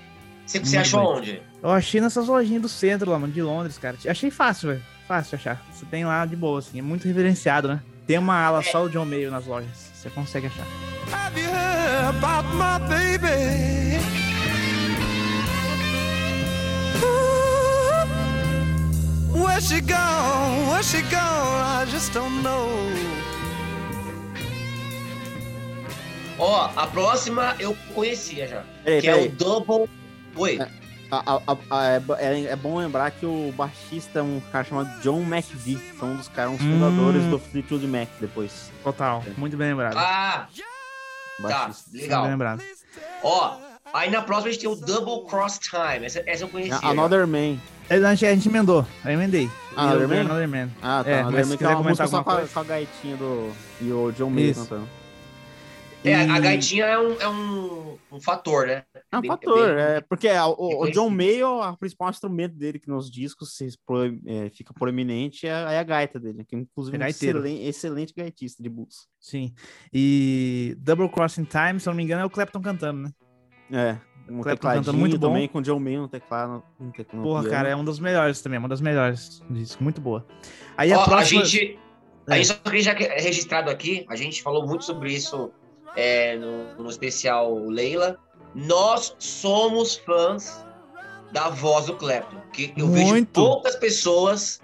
Speaker 1: Você, você achou
Speaker 2: bonito.
Speaker 1: onde?
Speaker 2: Eu achei nessas lojinhas do centro lá, mano, de Londres, cara. Achei fácil, velho. Fácil achar. Você tem lá de boa, assim. É muito reverenciado, né? Tem uma ala só o John Mayer nas lojas. Você consegue achar.
Speaker 4: Have you heard about my baby? Ooh, where's she gone? Where's she gone? I just don't know.
Speaker 1: Ó, a próxima eu conhecia já.
Speaker 3: Peraí,
Speaker 1: que é o. Double. Oi.
Speaker 3: A- a- a- a- é, é- é bom lembrar que o baixista é um cara chamado John McVie. Foi um dos caras, um dos
Speaker 2: Hum.
Speaker 3: fundadores do Fleetwood Mac depois.
Speaker 2: Total. Muito bem lembrado.
Speaker 1: Ah, tá.
Speaker 3: Baixista.
Speaker 2: Muito
Speaker 1: Legal.
Speaker 2: bem lembrado.
Speaker 1: Ó, aí na próxima a gente tem o Double Cross Time. Essa, essa eu conhecia. já.
Speaker 3: Another Man.
Speaker 2: A gente, a gente emendou. Eu emendei.
Speaker 3: Ah, Another Man?
Speaker 2: Another Man.
Speaker 3: Ah, tá.
Speaker 2: É,
Speaker 3: Another Man que é uma
Speaker 2: comentar
Speaker 3: música só com a, com a gaitinha do... E o John Mayer
Speaker 2: Isso.
Speaker 3: cantando.
Speaker 1: É, a
Speaker 2: E-
Speaker 1: gaitinha é um, é um, um fator, né?
Speaker 3: É um
Speaker 1: Bem-
Speaker 3: fator,
Speaker 1: bem-
Speaker 3: é, porque a- o, o. John Mayer, o principal instrumento dele que nos discos se é, fica proeminente é, a- é a gaita dele, que inclusive
Speaker 2: É
Speaker 3: é um excelente, excelente gaitista de blues.
Speaker 2: Sim. E Double Crossing Time, se eu não me engano, é o Clapton cantando, né?
Speaker 3: É, um
Speaker 2: cantando muito bom.
Speaker 3: também com o John Mayer no teclado. No tec- no
Speaker 2: Porra, cara, é um dos melhores também, uma das melhores disco, muito boa. Aí
Speaker 1: Ó,
Speaker 2: a
Speaker 1: a,
Speaker 2: próxima...
Speaker 1: gente.
Speaker 2: É.
Speaker 1: A gente só queria já que- registrado aqui, a gente falou muito sobre isso é, no, no especial Leila. Nós somos fãs da voz do Clapton. Que eu vejo
Speaker 2: Muito.
Speaker 1: poucas pessoas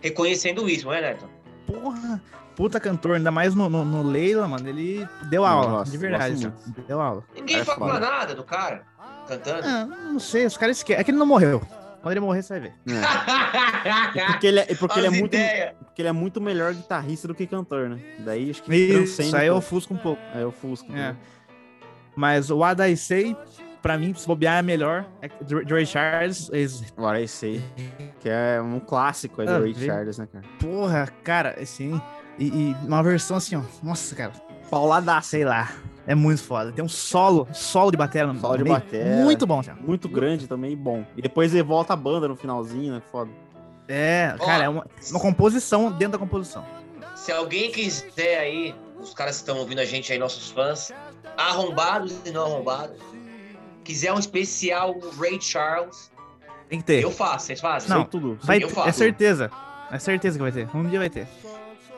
Speaker 1: reconhecendo isso, não é, Neto?
Speaker 2: Porra, puta cantor, ainda mais no, no, no Leila, mano, ele deu aula,
Speaker 3: gosto,
Speaker 2: de verdade, assim, deu aula.
Speaker 1: Ninguém
Speaker 3: É
Speaker 1: fala nada do cara cantando.
Speaker 2: Ah, não sei, os caras esquecem, é que ele não morreu. Quando ele morrer, você vai ver.
Speaker 3: É. E porque ele é, e porque ele é muito, porque ele é muito melhor guitarrista do que cantor, né? Daí acho que
Speaker 2: Isso, aí eu ofusco um pouco.
Speaker 3: É o Fusco.
Speaker 2: É.
Speaker 3: né?
Speaker 2: Mas o What I Say, pra mim, se bobear é melhor. É Ray Charles,
Speaker 3: esse aí, que é um clássico
Speaker 2: Ah,
Speaker 3: Ray
Speaker 2: vê.
Speaker 3: Charles, né, cara?
Speaker 2: porra, cara, assim, e, e uma versão assim, ó, nossa, cara,
Speaker 3: Pauladaça.
Speaker 2: sei lá, é muito foda. Tem um solo, solo de bateria no
Speaker 3: Solo de
Speaker 2: meio,
Speaker 3: bateria.
Speaker 2: muito bom, ó.
Speaker 3: Muito grande também e bom. E depois ele volta a banda no finalzinho, né? Foda.
Speaker 2: É, cara, é uma, uma composição dentro da composição.
Speaker 1: Se alguém quiser aí, os caras que estão ouvindo a gente aí, nossos fãs, arrombados e não arrombados, quiser um especial Ray Charles,
Speaker 2: Tem que ter.
Speaker 1: eu faço, vocês fazem?
Speaker 2: Não,
Speaker 3: tudo.
Speaker 2: vai
Speaker 1: eu
Speaker 2: ter,
Speaker 1: faço.
Speaker 2: é certeza. É certeza que vai ter. Um dia vai ter.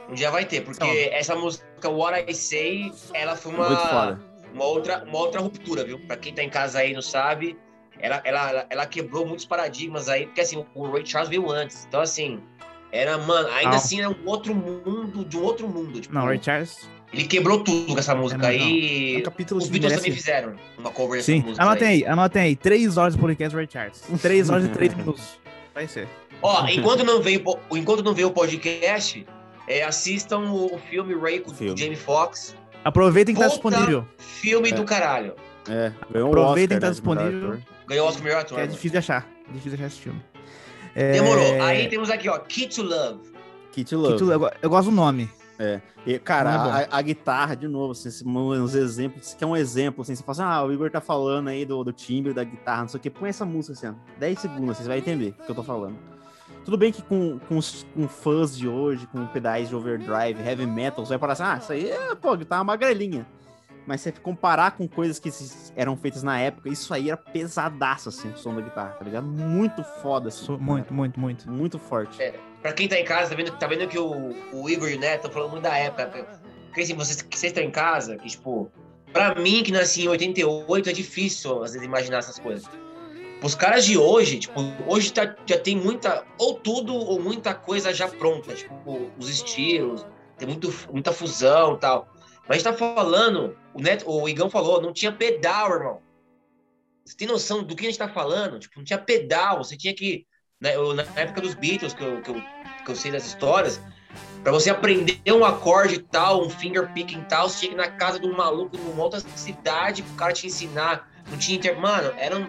Speaker 1: Um dia vai ter, porque
Speaker 2: Não.
Speaker 1: essa música What I Say, ela foi uma, uma, outra, uma outra ruptura, viu? Pra quem tá em casa aí e não sabe, ela, ela, ela quebrou muitos paradigmas aí, porque assim, o Ray Charles veio antes. Então, assim, era, mano, ainda
Speaker 2: Não.
Speaker 1: assim era um outro mundo, de um outro mundo. Tipo,
Speaker 2: Não, Ray Charles.
Speaker 1: Ele quebrou tudo com essa música
Speaker 2: É,
Speaker 1: aí.
Speaker 2: É um capítulo
Speaker 1: Os Beatles
Speaker 2: merece-
Speaker 1: também fizeram uma cover dessa
Speaker 2: Sim,
Speaker 1: música.
Speaker 2: anotem
Speaker 1: aí.
Speaker 2: aí, anotem aí. Três horas de podcast Ray Charles. Três horas e três minutos. Vai ser.
Speaker 1: Ó, enquanto não veio, enquanto não veio o podcast, é, assistam o, o filme Ray com
Speaker 3: Filme.
Speaker 1: o Jamie Foxx.
Speaker 2: Aproveitem que tá disponível.
Speaker 1: Filme
Speaker 3: É.
Speaker 1: do caralho.
Speaker 3: É, ganhou o
Speaker 2: Aproveitem
Speaker 3: Oscar,
Speaker 2: que tá
Speaker 3: né,
Speaker 2: disponível.
Speaker 1: Ganhou o Oscar melhor ator.
Speaker 2: É
Speaker 1: mano.
Speaker 2: difícil de achar. Difícil de achar esse filme. É,
Speaker 1: Demorou. Aí temos aqui, ó, Key to Love.
Speaker 3: Kit
Speaker 2: que
Speaker 3: Love.
Speaker 2: tu- eu, go- eu gosto do nome.
Speaker 3: E, cara,
Speaker 2: é
Speaker 3: a, a guitarra, de novo, assim, uns exemplos, isso que é um exemplo, assim, você fala assim, ah, o Igor tá falando aí do, do timbre da guitarra, não sei o que, põe essa música assim, ó, 10 segundos, você vai entender o que eu tô falando. Tudo bem que com, com, os- com fãs de hoje, com pedais de overdrive, heavy metal, você vai falar assim, ah, isso aí é, pô, guitarra magrelinha. Mas se você comparar com coisas que se- eram feitas na época, isso aí era pesadaço, assim, o som da guitarra, tá ligado? Muito foda, assim.
Speaker 2: Muito, muito, muito.
Speaker 3: Muito forte.
Speaker 1: É. Pra quem tá em casa, tá vendo, tá vendo que o, o Igor e o Neto falando muito da época. Porque assim, vocês, que vocês estão em casa, que tipo, pra mim que nasci em 88 é difícil às vezes imaginar essas coisas. Os caras de hoje, tipo, hoje tá, já tem muita, ou tudo, ou muita coisa já pronta, tipo, os estilos, tem muito, muita fusão e tal. Mas a gente tá falando, o, Neto, o Igão falou, não tinha pedal, irmão. Você tem noção do que a gente tá falando? Tipo, não tinha pedal, você tinha que. Né, eu- na época dos Beatles, que eu, que eu, que eu sei das histórias, pra você aprender um acorde tal, um finger picking tal, você ir na casa de um maluco numa outra cidade pro cara te ensinar. Não tinha inter... Mano, era um.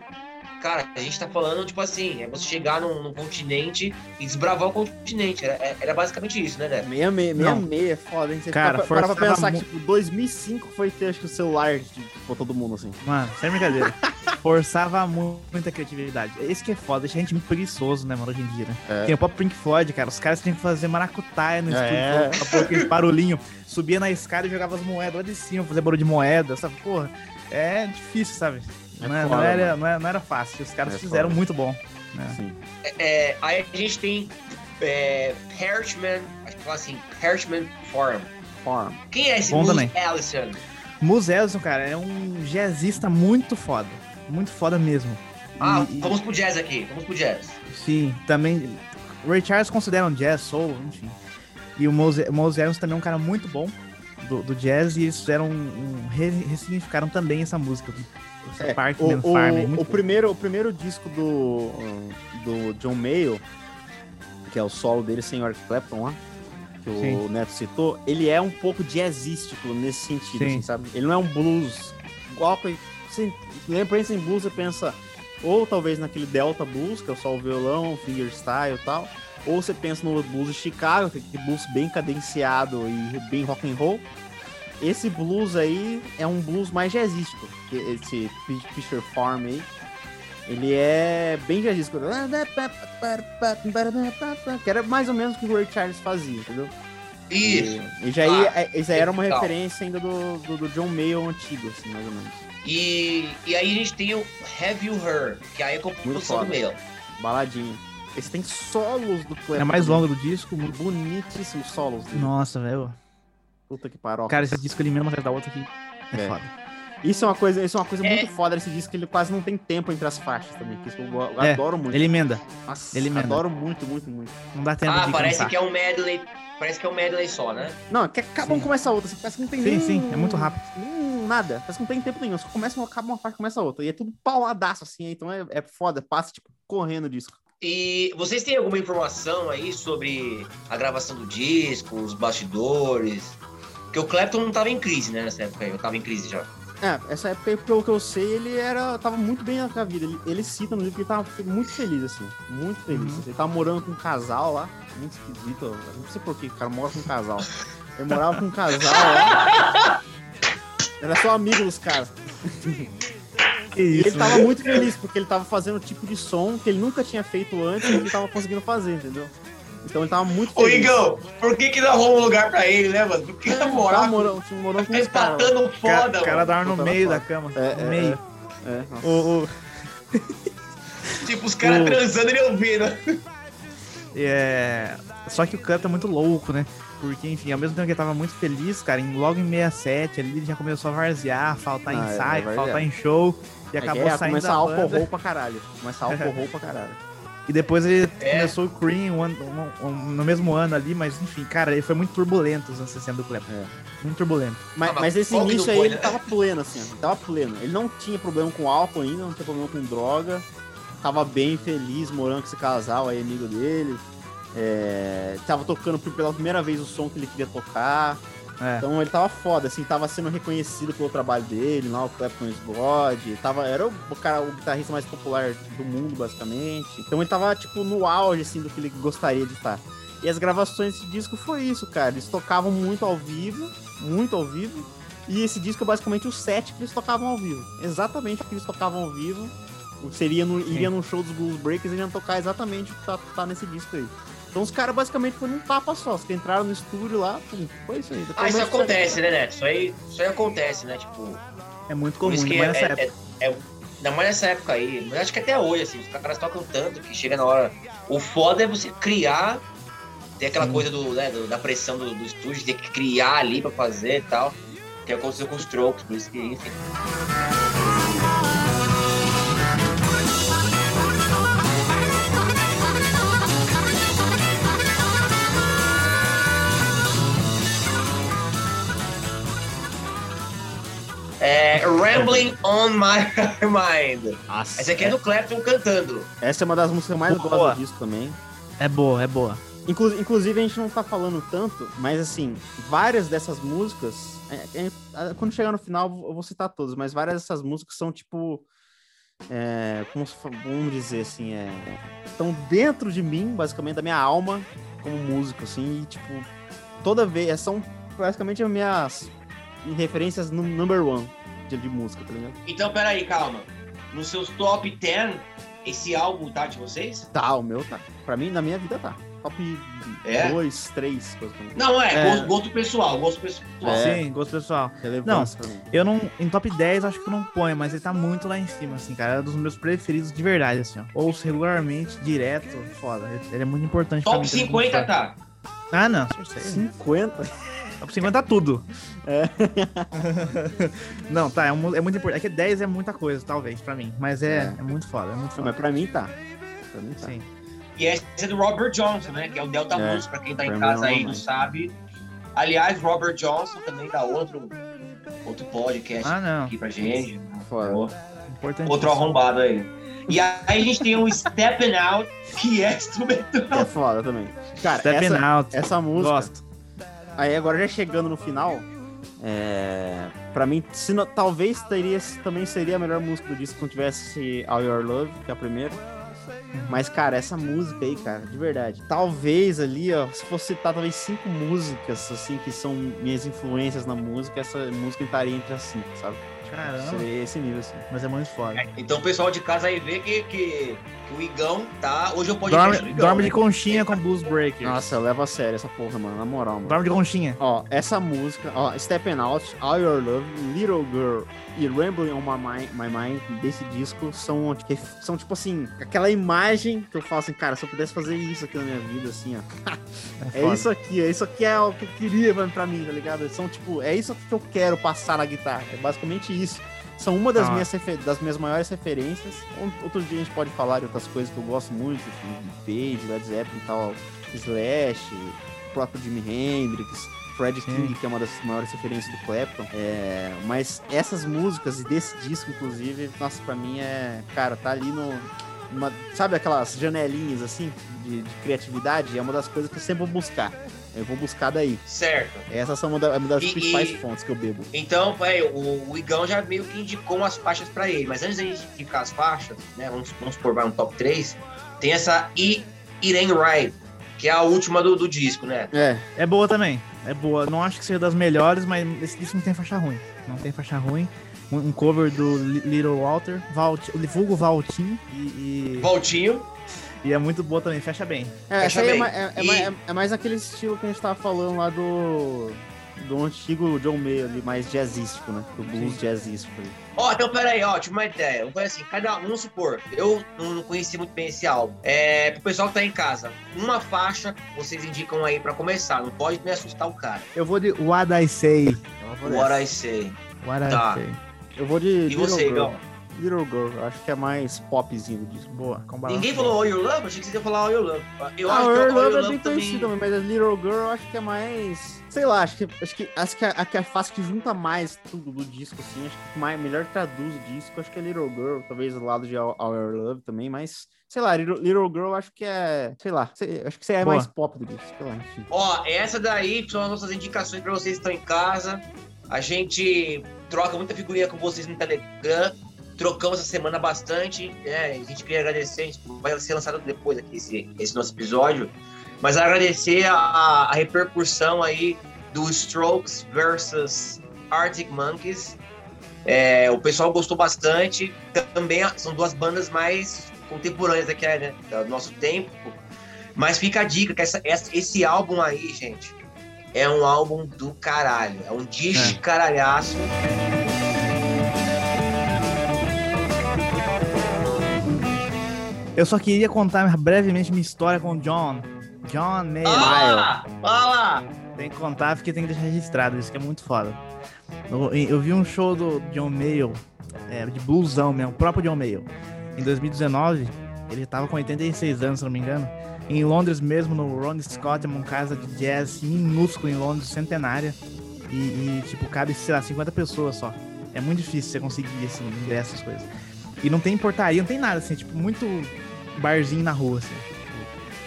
Speaker 1: Cara, a gente tá falando, tipo assim, é você chegar num, num continente e desbravar o continente. Era, era basicamente isso, né, Neto?
Speaker 3: 66,
Speaker 2: Não.
Speaker 3: 66 é foda, hein? Você
Speaker 2: Cara,
Speaker 3: para, para pra
Speaker 2: forçava
Speaker 3: pensar que, tipo, 2005 foi ter, acho que, o celular de, tipo, todo mundo, assim.
Speaker 2: Mano, sem brincadeira. Forçava mu- muita criatividade. Esse que é foda, deixa a gente muito preguiçoso, né, mano, hoje em dia, né?
Speaker 3: É.
Speaker 2: Tem o próprio Pink Floyd, cara. Os caras tinham que fazer maracutaia no
Speaker 3: É.
Speaker 2: estúdio, aquele barulhinho. Subia na escada e jogava as moedas lá de cima, fazer barulho de moeda, sabe? Porra, é difícil, sabe?
Speaker 3: É
Speaker 2: não, é- não era, não, é- não era fácil. Os caras
Speaker 3: É
Speaker 2: fizeram
Speaker 3: foda.
Speaker 2: muito bom. né?
Speaker 3: Sim.
Speaker 1: É, aí a gente tem é, Hershman, acho que fala assim, Hershman Farm.
Speaker 3: Farm.
Speaker 1: Quem é esse
Speaker 2: Bom
Speaker 1: Moose. Allison?
Speaker 2: Moose Ellison, cara, é um jazzista muito foda. Muito foda mesmo.
Speaker 1: Ah,
Speaker 2: E-
Speaker 1: vamos pro jazz aqui, vamos pro jazz.
Speaker 2: Sim, também. Ray Charles considera um jazz, soul, enfim. E o Mose, o Mose Ellison também é um cara muito bom do, do jazz e eles fizeram um, um- re- ressignificaram também essa música. Essa
Speaker 3: É,
Speaker 2: parte
Speaker 3: o,
Speaker 2: Man Farm. é
Speaker 3: o, o
Speaker 2: bom.
Speaker 3: primeiro, o primeiro disco do, do John Mayo, que é o solo dele sem Eric Clapton lá, que o
Speaker 2: Sim.
Speaker 3: Neto citou, ele é um pouco jazzístico nesse sentido,
Speaker 2: Sim.
Speaker 3: assim, sabe? Ele não é um blues igual que você lembra em blues, você pensa ou talvez naquele Delta Blues, que é só o violão, fingerstyle e tal, ou você pensa no blues de Chicago, que é aquele blues bem cadenciado e bem rock and roll, esse blues aí é um blues mais jazzístico. Esse Fisher Farm aí. Ele é bem jazzístico. Que era mais ou menos o que o Ray Charles fazia, entendeu?
Speaker 1: Isso.
Speaker 3: E, e já, aí,
Speaker 1: Ah,
Speaker 3: é- já era uma
Speaker 1: legal.
Speaker 3: referência ainda do, do, do John Mayle antigo, assim, mais ou menos.
Speaker 1: E, e aí a gente tem o Have You Heard, que aí é a composição do meio.
Speaker 3: Baladinha. Esse tem solos do Clapton.
Speaker 2: É mais longo do disco. muito-
Speaker 3: Bonitíssimos solos. dele.
Speaker 2: Nossa, velho.
Speaker 3: Puta que paroca.
Speaker 2: Cara, esse disco ele mesmo atrás da outra aqui. É,
Speaker 3: É.
Speaker 2: foda.
Speaker 3: Isso é uma coisa, isso é uma coisa
Speaker 1: É.
Speaker 3: muito foda desse disco, que ele quase não tem tempo entre as faixas também. Que isso eu,
Speaker 2: É,
Speaker 3: adoro muito.
Speaker 2: Ele emenda.
Speaker 3: Nossa,
Speaker 2: ele emenda.
Speaker 3: adoro muito, muito, muito.
Speaker 2: Não dá tempo
Speaker 1: Ah,
Speaker 2: de
Speaker 1: parece
Speaker 2: cansar.
Speaker 1: que é um medley. Parece que é um medley só, né?
Speaker 3: Não, é que acaba um começa a outra. Assim, parece que não tem
Speaker 2: Sim,
Speaker 3: nem...
Speaker 2: sim, é muito rápido.
Speaker 3: nem nada. Parece que não tem tempo nenhum. Só começa, uma- acaba uma faixa, começa a outra. E é tudo pauladaço, assim. Então é, é foda. Passa, tipo, correndo o disco.
Speaker 1: E vocês têm alguma informação aí sobre a gravação do disco, os bastidores? Porque o Clapton não tava em crise, né, nessa época aí. Eu tava em crise já.
Speaker 3: É, essa época, aí, pelo que eu sei, ele era. tava muito bem na vida. Ele, ele cita no livro que ele tava muito feliz, assim. Muito feliz.
Speaker 2: Uhum.
Speaker 3: Ele tava morando com um casal lá. Muito esquisito. eu Não sei porquê, o cara mora com um casal. Ele morava com um casal lá. Era só amigo dos caras.
Speaker 2: Que
Speaker 3: E
Speaker 2: isso,
Speaker 3: ele tava muito feliz, porque ele tava fazendo um tipo de som que ele nunca tinha feito antes e ele tava conseguindo fazer, entendeu? Então ele tava muito
Speaker 1: Ô,
Speaker 3: feliz.
Speaker 1: Igão, por que que não arrumou um lugar pra ele, né, mano? Porque
Speaker 3: Tava
Speaker 1: namorar,
Speaker 3: morando, tinha morando com
Speaker 1: tá
Speaker 3: os caras.
Speaker 1: empatando
Speaker 2: O cara,
Speaker 1: foda,
Speaker 2: o cara dorme no meio da cama.
Speaker 3: É,
Speaker 2: no
Speaker 3: é,
Speaker 2: meio.
Speaker 3: É, nossa.
Speaker 2: O, o-
Speaker 1: Tipo, os caras
Speaker 3: O-
Speaker 1: transando e ele ouvindo.
Speaker 2: é... Só que o Clapton é muito louco, né? Porque, enfim, ao mesmo tempo que ele tava muito feliz, cara, em, logo em 67 ali ele já começou a varzear, faltar
Speaker 3: Ah, é,
Speaker 2: ensaio,
Speaker 3: varzear.
Speaker 2: faltar em show. E
Speaker 3: É,
Speaker 2: acabou
Speaker 3: é,
Speaker 2: saindo
Speaker 3: começa
Speaker 2: da banda.
Speaker 3: roll pra caralho. Começa álcool roll pra caralho.
Speaker 2: E depois ele
Speaker 1: É.
Speaker 2: começou o Cream um um- um- no mesmo ano ali, mas enfim, cara, ele foi muito turbulento os anos 60 do Clapton.
Speaker 3: É.
Speaker 2: Muito turbulento.
Speaker 3: Mas,
Speaker 1: mas
Speaker 3: esse início aí, ele tava pleno, assim. Ele tava pleno. Ele não tinha problema com álcool ainda, não tinha problema com droga. Tava bem feliz morando com esse casal aí, amigo dele. É, tava tocando por- pela primeira vez o som que ele queria tocar.
Speaker 2: É.
Speaker 3: Então ele tava foda, assim, tava sendo reconhecido pelo trabalho dele, lá o Clapton God, tava, era o, cara, o guitarrista mais popular do mundo, basicamente. Então ele tava, tipo, no auge, assim, do que ele gostaria de estar. E as gravações desse disco foi isso, cara. Eles tocavam muito ao vivo, muito ao vivo. E esse disco é basicamente o set que eles tocavam ao vivo. Exatamente o que eles tocavam ao vivo. Seria no, iria num show dos Blues Breakers e iam tocar exatamente o que tá, tá nesse disco aí. Então os caras basicamente foi num tapa só. Os que entraram no estúdio lá, pum, foi isso aí. Depois
Speaker 1: Ah, isso acontece, né, Neto? Isso aí, isso aí acontece, né? Tipo,
Speaker 2: É muito comum, ainda
Speaker 1: é,
Speaker 2: mais nessa
Speaker 1: é,
Speaker 2: época.
Speaker 1: é, é- ainda mais nessa época aí. Mas acho que até hoje, assim, os caras tocam tanto que chega na hora. O foda é você criar. Tem aquela
Speaker 2: Sim.
Speaker 1: coisa do, né, do- da pressão do, do estúdio, ter que criar ali pra fazer e tal. Que aconteceu com os Strokes, por isso que, enfim. É, Rambling on My Mind.
Speaker 3: Nossa,
Speaker 1: Essa aqui é do Clapton cantando.
Speaker 3: Essa é uma das músicas que eu mais
Speaker 2: Boa.
Speaker 3: gosto do disco também.
Speaker 2: É boa, é boa.
Speaker 3: Inclu- inclusive, a gente não tá falando tanto, mas assim, várias dessas músicas. é- é- é- quando chegar no final, eu vou citar todas, mas várias dessas músicas são tipo. é, como vamos dizer assim, é, estão dentro de mim, basicamente, da minha alma, como músico, assim, e tipo, toda vez. São basicamente as minhas referências no number one de, de música, tá ligado?
Speaker 1: Então, peraí, calma. Nos seus top 10, esse álbum tá de vocês?
Speaker 3: Tá, o meu tá. Pra mim, na minha vida tá. Top 2, é? 3.
Speaker 1: Não, é,
Speaker 2: é.
Speaker 1: Gosto, gosto, pessoal, gosto pessoal.
Speaker 3: É.
Speaker 2: Sim, gosto pessoal.
Speaker 3: Relevância não,
Speaker 2: Eu não, em top 10 acho que eu não ponho, mas ele tá muito lá em cima, assim, cara. É um dos meus preferidos de verdade, assim, ó. Ouço regularmente, direto, foda. Ele é muito importante
Speaker 1: top
Speaker 2: pra mim.
Speaker 1: 50 tá.
Speaker 2: Ah, não, 50? Dá
Speaker 3: pra
Speaker 2: você inventar tudo.
Speaker 3: É.
Speaker 2: não, tá, é, um, é muito importante. É que 10 é muita coisa, talvez, pra mim. Mas é,
Speaker 3: é.
Speaker 2: é muito foda, é muito foda.
Speaker 3: Mas pra mim tá. Pra mim tá.
Speaker 2: Sim.
Speaker 1: E essa é do Robert Johnson, né? Que é o Delta
Speaker 3: é,
Speaker 1: Blues, pra quem tá
Speaker 3: pra em
Speaker 1: casa
Speaker 3: é
Speaker 1: aí
Speaker 3: e
Speaker 1: não sabe. Aliás, Robert Johnson também dá outro, outro podcast
Speaker 2: ah,
Speaker 1: aqui pra gente.
Speaker 3: Foda.
Speaker 1: Outro arrombado aí. E aí a gente tem o Stepping Out, que é instrumental.
Speaker 3: É foda também. Cara,
Speaker 2: Stepping
Speaker 3: essa,
Speaker 2: Out.
Speaker 3: Essa música.
Speaker 2: Gosto.
Speaker 3: Aí agora já chegando no final. É, pra mim, se não- talvez teria, também seria a melhor música do disco não tivesse All Your Love, que é a primeira. Mas, cara, essa música aí, cara, de verdade. Talvez ali, ó, se fosse citar talvez cinco músicas, assim, que são minhas influências na música, essa música estaria entre as cinco, sabe?
Speaker 2: Caramba.
Speaker 3: Seria esse nível, assim.
Speaker 2: Mas é muito foda.
Speaker 1: Então o pessoal de casa aí vê que, que, que o Igão tá. Hoje eu podcast
Speaker 2: Dorme,
Speaker 1: do Igão.
Speaker 2: dorme de
Speaker 1: né?
Speaker 2: conchinha com Blues Breakers.
Speaker 3: Nossa, eu levo a sério essa porra, mano, na moral, mano.
Speaker 2: Dorme de conchinha.
Speaker 3: Ó, essa música, ó, Stepping Out, All Your Love, Little Girl e Rambling on My Mind, My Mind desse disco são, são tipo assim, aquela imagem que eu falo assim, cara, se eu pudesse fazer isso aqui na minha vida, assim, ó. É
Speaker 2: foda.
Speaker 3: isso aqui, é isso aqui é o que eu queria mano, pra mim, tá ligado? São tipo, é isso que eu quero passar na guitarra. É basicamente isso. São uma das,
Speaker 2: Ah.
Speaker 3: minhas, das minhas maiores referências. Ou- Outro dia a gente pode falar de outras coisas que eu gosto muito, de Page, Led Zeppelin e tal, Slash, o próprio Jimi Hendrix, Fred
Speaker 2: Sim.
Speaker 3: King, que é uma das maiores referências do Clapton. É, mas essas músicas e desse disco, inclusive, nossa, pra mim é. Cara, tá ali no. numa- sabe aquelas janelinhas assim de, de criatividade? É uma das coisas que eu sempre vou buscar. Eu vou buscar daí.
Speaker 1: Certo.
Speaker 3: Essas são uma, da- uma das
Speaker 1: E-
Speaker 3: principais
Speaker 1: e-
Speaker 3: fontes que eu bebo.
Speaker 1: Então, pai, o, o Igão já meio que indicou umas faixas pra ele. Mas antes da gente indicar as faixas, né? Vamos, vamos supor, vai um top 3. Tem essa I, Ain't Right, que é a última do, do disco, né?
Speaker 3: É,
Speaker 2: É boa também. É boa. Não acho que seja das melhores, mas esse disco não tem faixa ruim. Não tem faixa ruim. Um cover do Li- Little Walter, Valt, o vulgo Valtinho, e, e,
Speaker 1: Voltinho.
Speaker 2: E é muito boa também, fecha bem.
Speaker 3: é,
Speaker 1: Fecha
Speaker 3: é,
Speaker 1: bem.
Speaker 3: é- é
Speaker 1: E-
Speaker 3: ma- é- é mais aquele estilo que a gente tava falando lá do. Do antigo John Mayer ali, mais jazzístico, né? Do blues
Speaker 2: Sim.
Speaker 3: jazzístico ali.
Speaker 1: Ó, então peraí, ó, tive uma ideia. Vamos fazer assim, cada um, vamos supor, eu não conheci muito bem esse álbum. É, pro pessoal que tá em casa, uma faixa vocês indicam aí pra começar. Não pode me assustar o cara.
Speaker 2: Eu vou de What I Say. Eu
Speaker 1: What. I say.
Speaker 2: What
Speaker 1: Tá.
Speaker 2: I Say.
Speaker 3: Eu vou de.
Speaker 1: E
Speaker 3: Little
Speaker 1: você,
Speaker 3: Girl.
Speaker 1: Igão?
Speaker 3: Little Girl, eu acho que é mais popzinho do disco.
Speaker 2: Boa.
Speaker 1: Ninguém falou All Your Love? Achei que você ia falar All Your Love. Eu
Speaker 3: ah,
Speaker 1: acho
Speaker 3: o
Speaker 1: que
Speaker 3: Your
Speaker 1: All
Speaker 3: Love é bem
Speaker 1: também...
Speaker 3: conhecido, mas a Little Girl eu acho que é mais. Sei lá, acho que acho que, acho que a, a que é fácil que junta mais tudo do disco, assim. Acho que mais, melhor traduz o disco, acho que é Little Girl, talvez do lado de All, All Your Love também, mas. Sei lá, Little, Little Girl eu acho que é. Sei lá, sei- acho que você é
Speaker 2: Boa.
Speaker 3: mais pop do disco, sei lá, enfim.
Speaker 1: Ó, essa daí são as nossas indicações pra vocês que estão em casa. A gente troca muita figurinha com vocês no Telegram. Trocamos essa semana bastante. né? A gente queria agradecer. Vai ser lançado depois aqui esse, esse nosso episódio. Mas agradecer a, a repercussão aí do Strokes versus Arctic Monkeys. É, o pessoal gostou bastante. Também são duas bandas mais contemporâneas daqui, né, do nosso tempo. Mas fica a dica que essa- essa- esse álbum aí, gente, é um álbum do caralho. É um disco de caralhaço.
Speaker 2: Eu só queria contar brevemente minha história com o John. John Mayer.
Speaker 1: Olha lá!
Speaker 2: Tem que contar porque tem que deixar registrado, isso que é muito foda. Eu, eu vi um show do John Mayer, é, de bluesão mesmo, o próprio John Mayer, em 2019. Ele tava com 86 anos, se não me engano. Em Londres mesmo, no Ron Scott, uma casa de jazz minúsculo em Londres, centenária. E, e, tipo, cabe, sei lá, 50 pessoas só. É muito difícil você conseguir esse ingresso, essas coisas. E não tem portaria, não tem nada, assim, tipo, muito barzinho na rua, assim.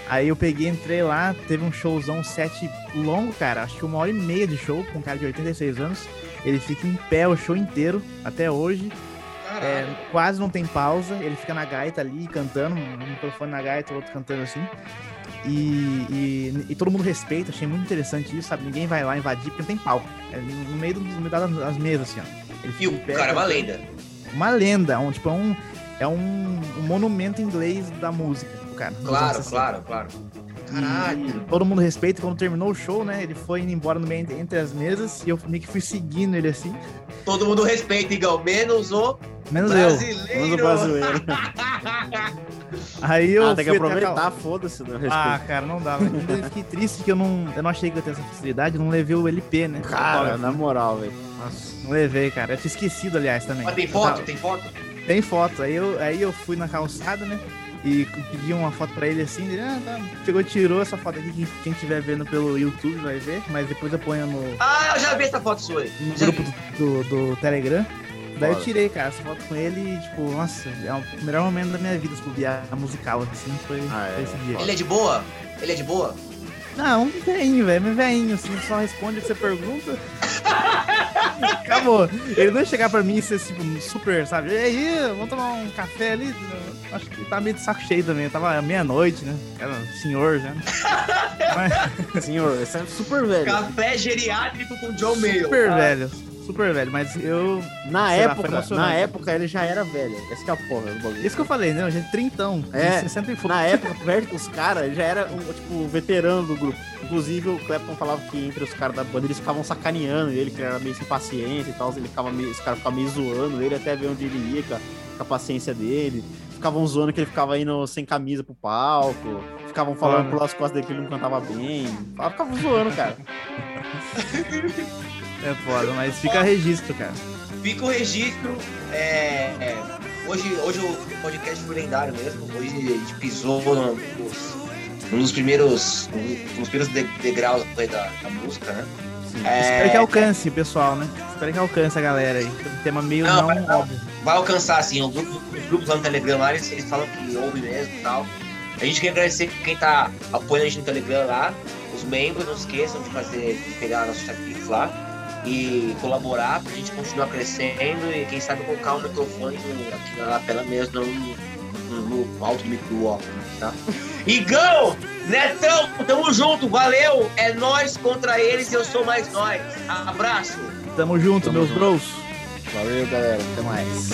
Speaker 2: Aí eu peguei, entrei lá, teve um showzão, set longo, cara. Acho que uma hora e meia de show, com um cara de 86 anos. Ele fica em pé o show inteiro, até hoje. É, quase não tem pausa. Ele fica na gaita ali, cantando, um microfone na gaita, o outro cantando assim. E, e, e todo mundo respeita, achei muito interessante isso, sabe? Ninguém vai lá invadir, porque não tem palco. É no meio, do, no meio das, das mesas, assim, ó. Ele
Speaker 1: E o cara é uma lenda.
Speaker 2: Uma lenda, um, tipo, é um, é um, um monumento inglês da música, o cara.
Speaker 1: Claro,
Speaker 2: 60.
Speaker 1: claro, claro. Caralho.
Speaker 2: todo mundo respeita. Quando terminou o show, né? Ele foi indo embora no meio entre- as mesas e eu meio que fui seguindo ele assim.
Speaker 1: Todo mundo respeita, Igão, menos o
Speaker 2: Menos
Speaker 1: brasileiro.
Speaker 3: Menos o brasileiro.
Speaker 2: eu. Aí eu
Speaker 3: ah, tem que aproveitar, foda-se. Né?
Speaker 2: Ah, cara, não dava. Eu fiquei triste que eu não, eu não achei que eu ia ter essa facilidade. Eu não levei o LP, né?
Speaker 3: Cara, na moral, velho.
Speaker 2: Nossa, não levei, cara. Eu tinha esquecido, aliás, também.
Speaker 1: Mas tem
Speaker 2: Eu
Speaker 1: foto?
Speaker 2: tava-
Speaker 1: Tem foto?
Speaker 2: Tem foto. Aí eu, aí eu fui na calçada, né? E pedi uma foto pra ele assim. Ele ah, tá. pegou e tirou essa foto aqui. que Quem estiver vendo pelo YouTube vai ver. Mas depois eu ponho no,
Speaker 1: Ah, eu já vi essa foto sua aí.
Speaker 2: no
Speaker 1: Já
Speaker 2: grupo do, do, do Telegram. Daí eu tirei, cara, essa foto com ele e, tipo, nossa, é o melhor momento da minha vida, tipo, a musical, assim, foi,
Speaker 3: Ah, é?
Speaker 2: foi esse dia.
Speaker 1: Ele é de boa? Ele é de boa?
Speaker 2: Não, um veinho, velho, meu veinho, assim, só responde o que você pergunta. Acabou. Ele não ia chegar pra mim e ser tipo, super, sabe? E aí, vamos tomar um café ali? Acho que tá meio de saco cheio também. Tava meia-noite, né? Era senhor já.
Speaker 3: Mas... senhor, esse é super velho.
Speaker 1: Café geriátrico com John Mayer.
Speaker 2: Super tá? velho super velho, mas eu.
Speaker 3: Na época, lá, na época ele já era velho. Esse que é a porra do bagulho.
Speaker 2: Isso que eu falei, né? A gente trintão.
Speaker 3: É, 60 e Na época, perto dos caras, ele já era um, tipo, veterano do grupo. Inclusive, o Clapton falava que entre os caras da banda eles ficavam sacaneando ele, que ele era meio sem paciência e tal. Ele ficava meio, os caras ficavam meio zoando ele até ver onde ele ia com a, com a paciência dele. Ficavam zoando que ele ficava indo sem camisa pro palco. Ficavam falando ah. pelas costas dele que ele não cantava bem. Ficavam zoando, cara.
Speaker 2: É foda, mas fica registro, cara.
Speaker 1: Fica o registro. É, é, hoje, hoje o podcast foi lendário mesmo. Hoje a gente pisou nos, nos primeiros, nos primeiros degraus da, da música, né?
Speaker 2: É... Espero que alcance, pessoal, né? Espero que alcance a galera aí. Um tema meio não, não vai, óbvio.
Speaker 1: Vai alcançar, assim. Os grupos, os grupos lá no Telegram lá, eles, eles falam que ouve mesmo e tal. A gente quer agradecer quem tá apoiando a gente no Telegram lá. Os membros, não esqueçam de fazer, de pegar nossos chatitos lá e colaborar para a gente continuar crescendo e quem sabe colocar o microfone aqui na lapela mesmo, no, no alto do microfone, tá? Igão! Netão, tamo junto, valeu! É nós contra eles, eu sou mais nós. Abraço!
Speaker 2: Tamo junto, tamo meus bros.
Speaker 3: Valeu, galera, até mais.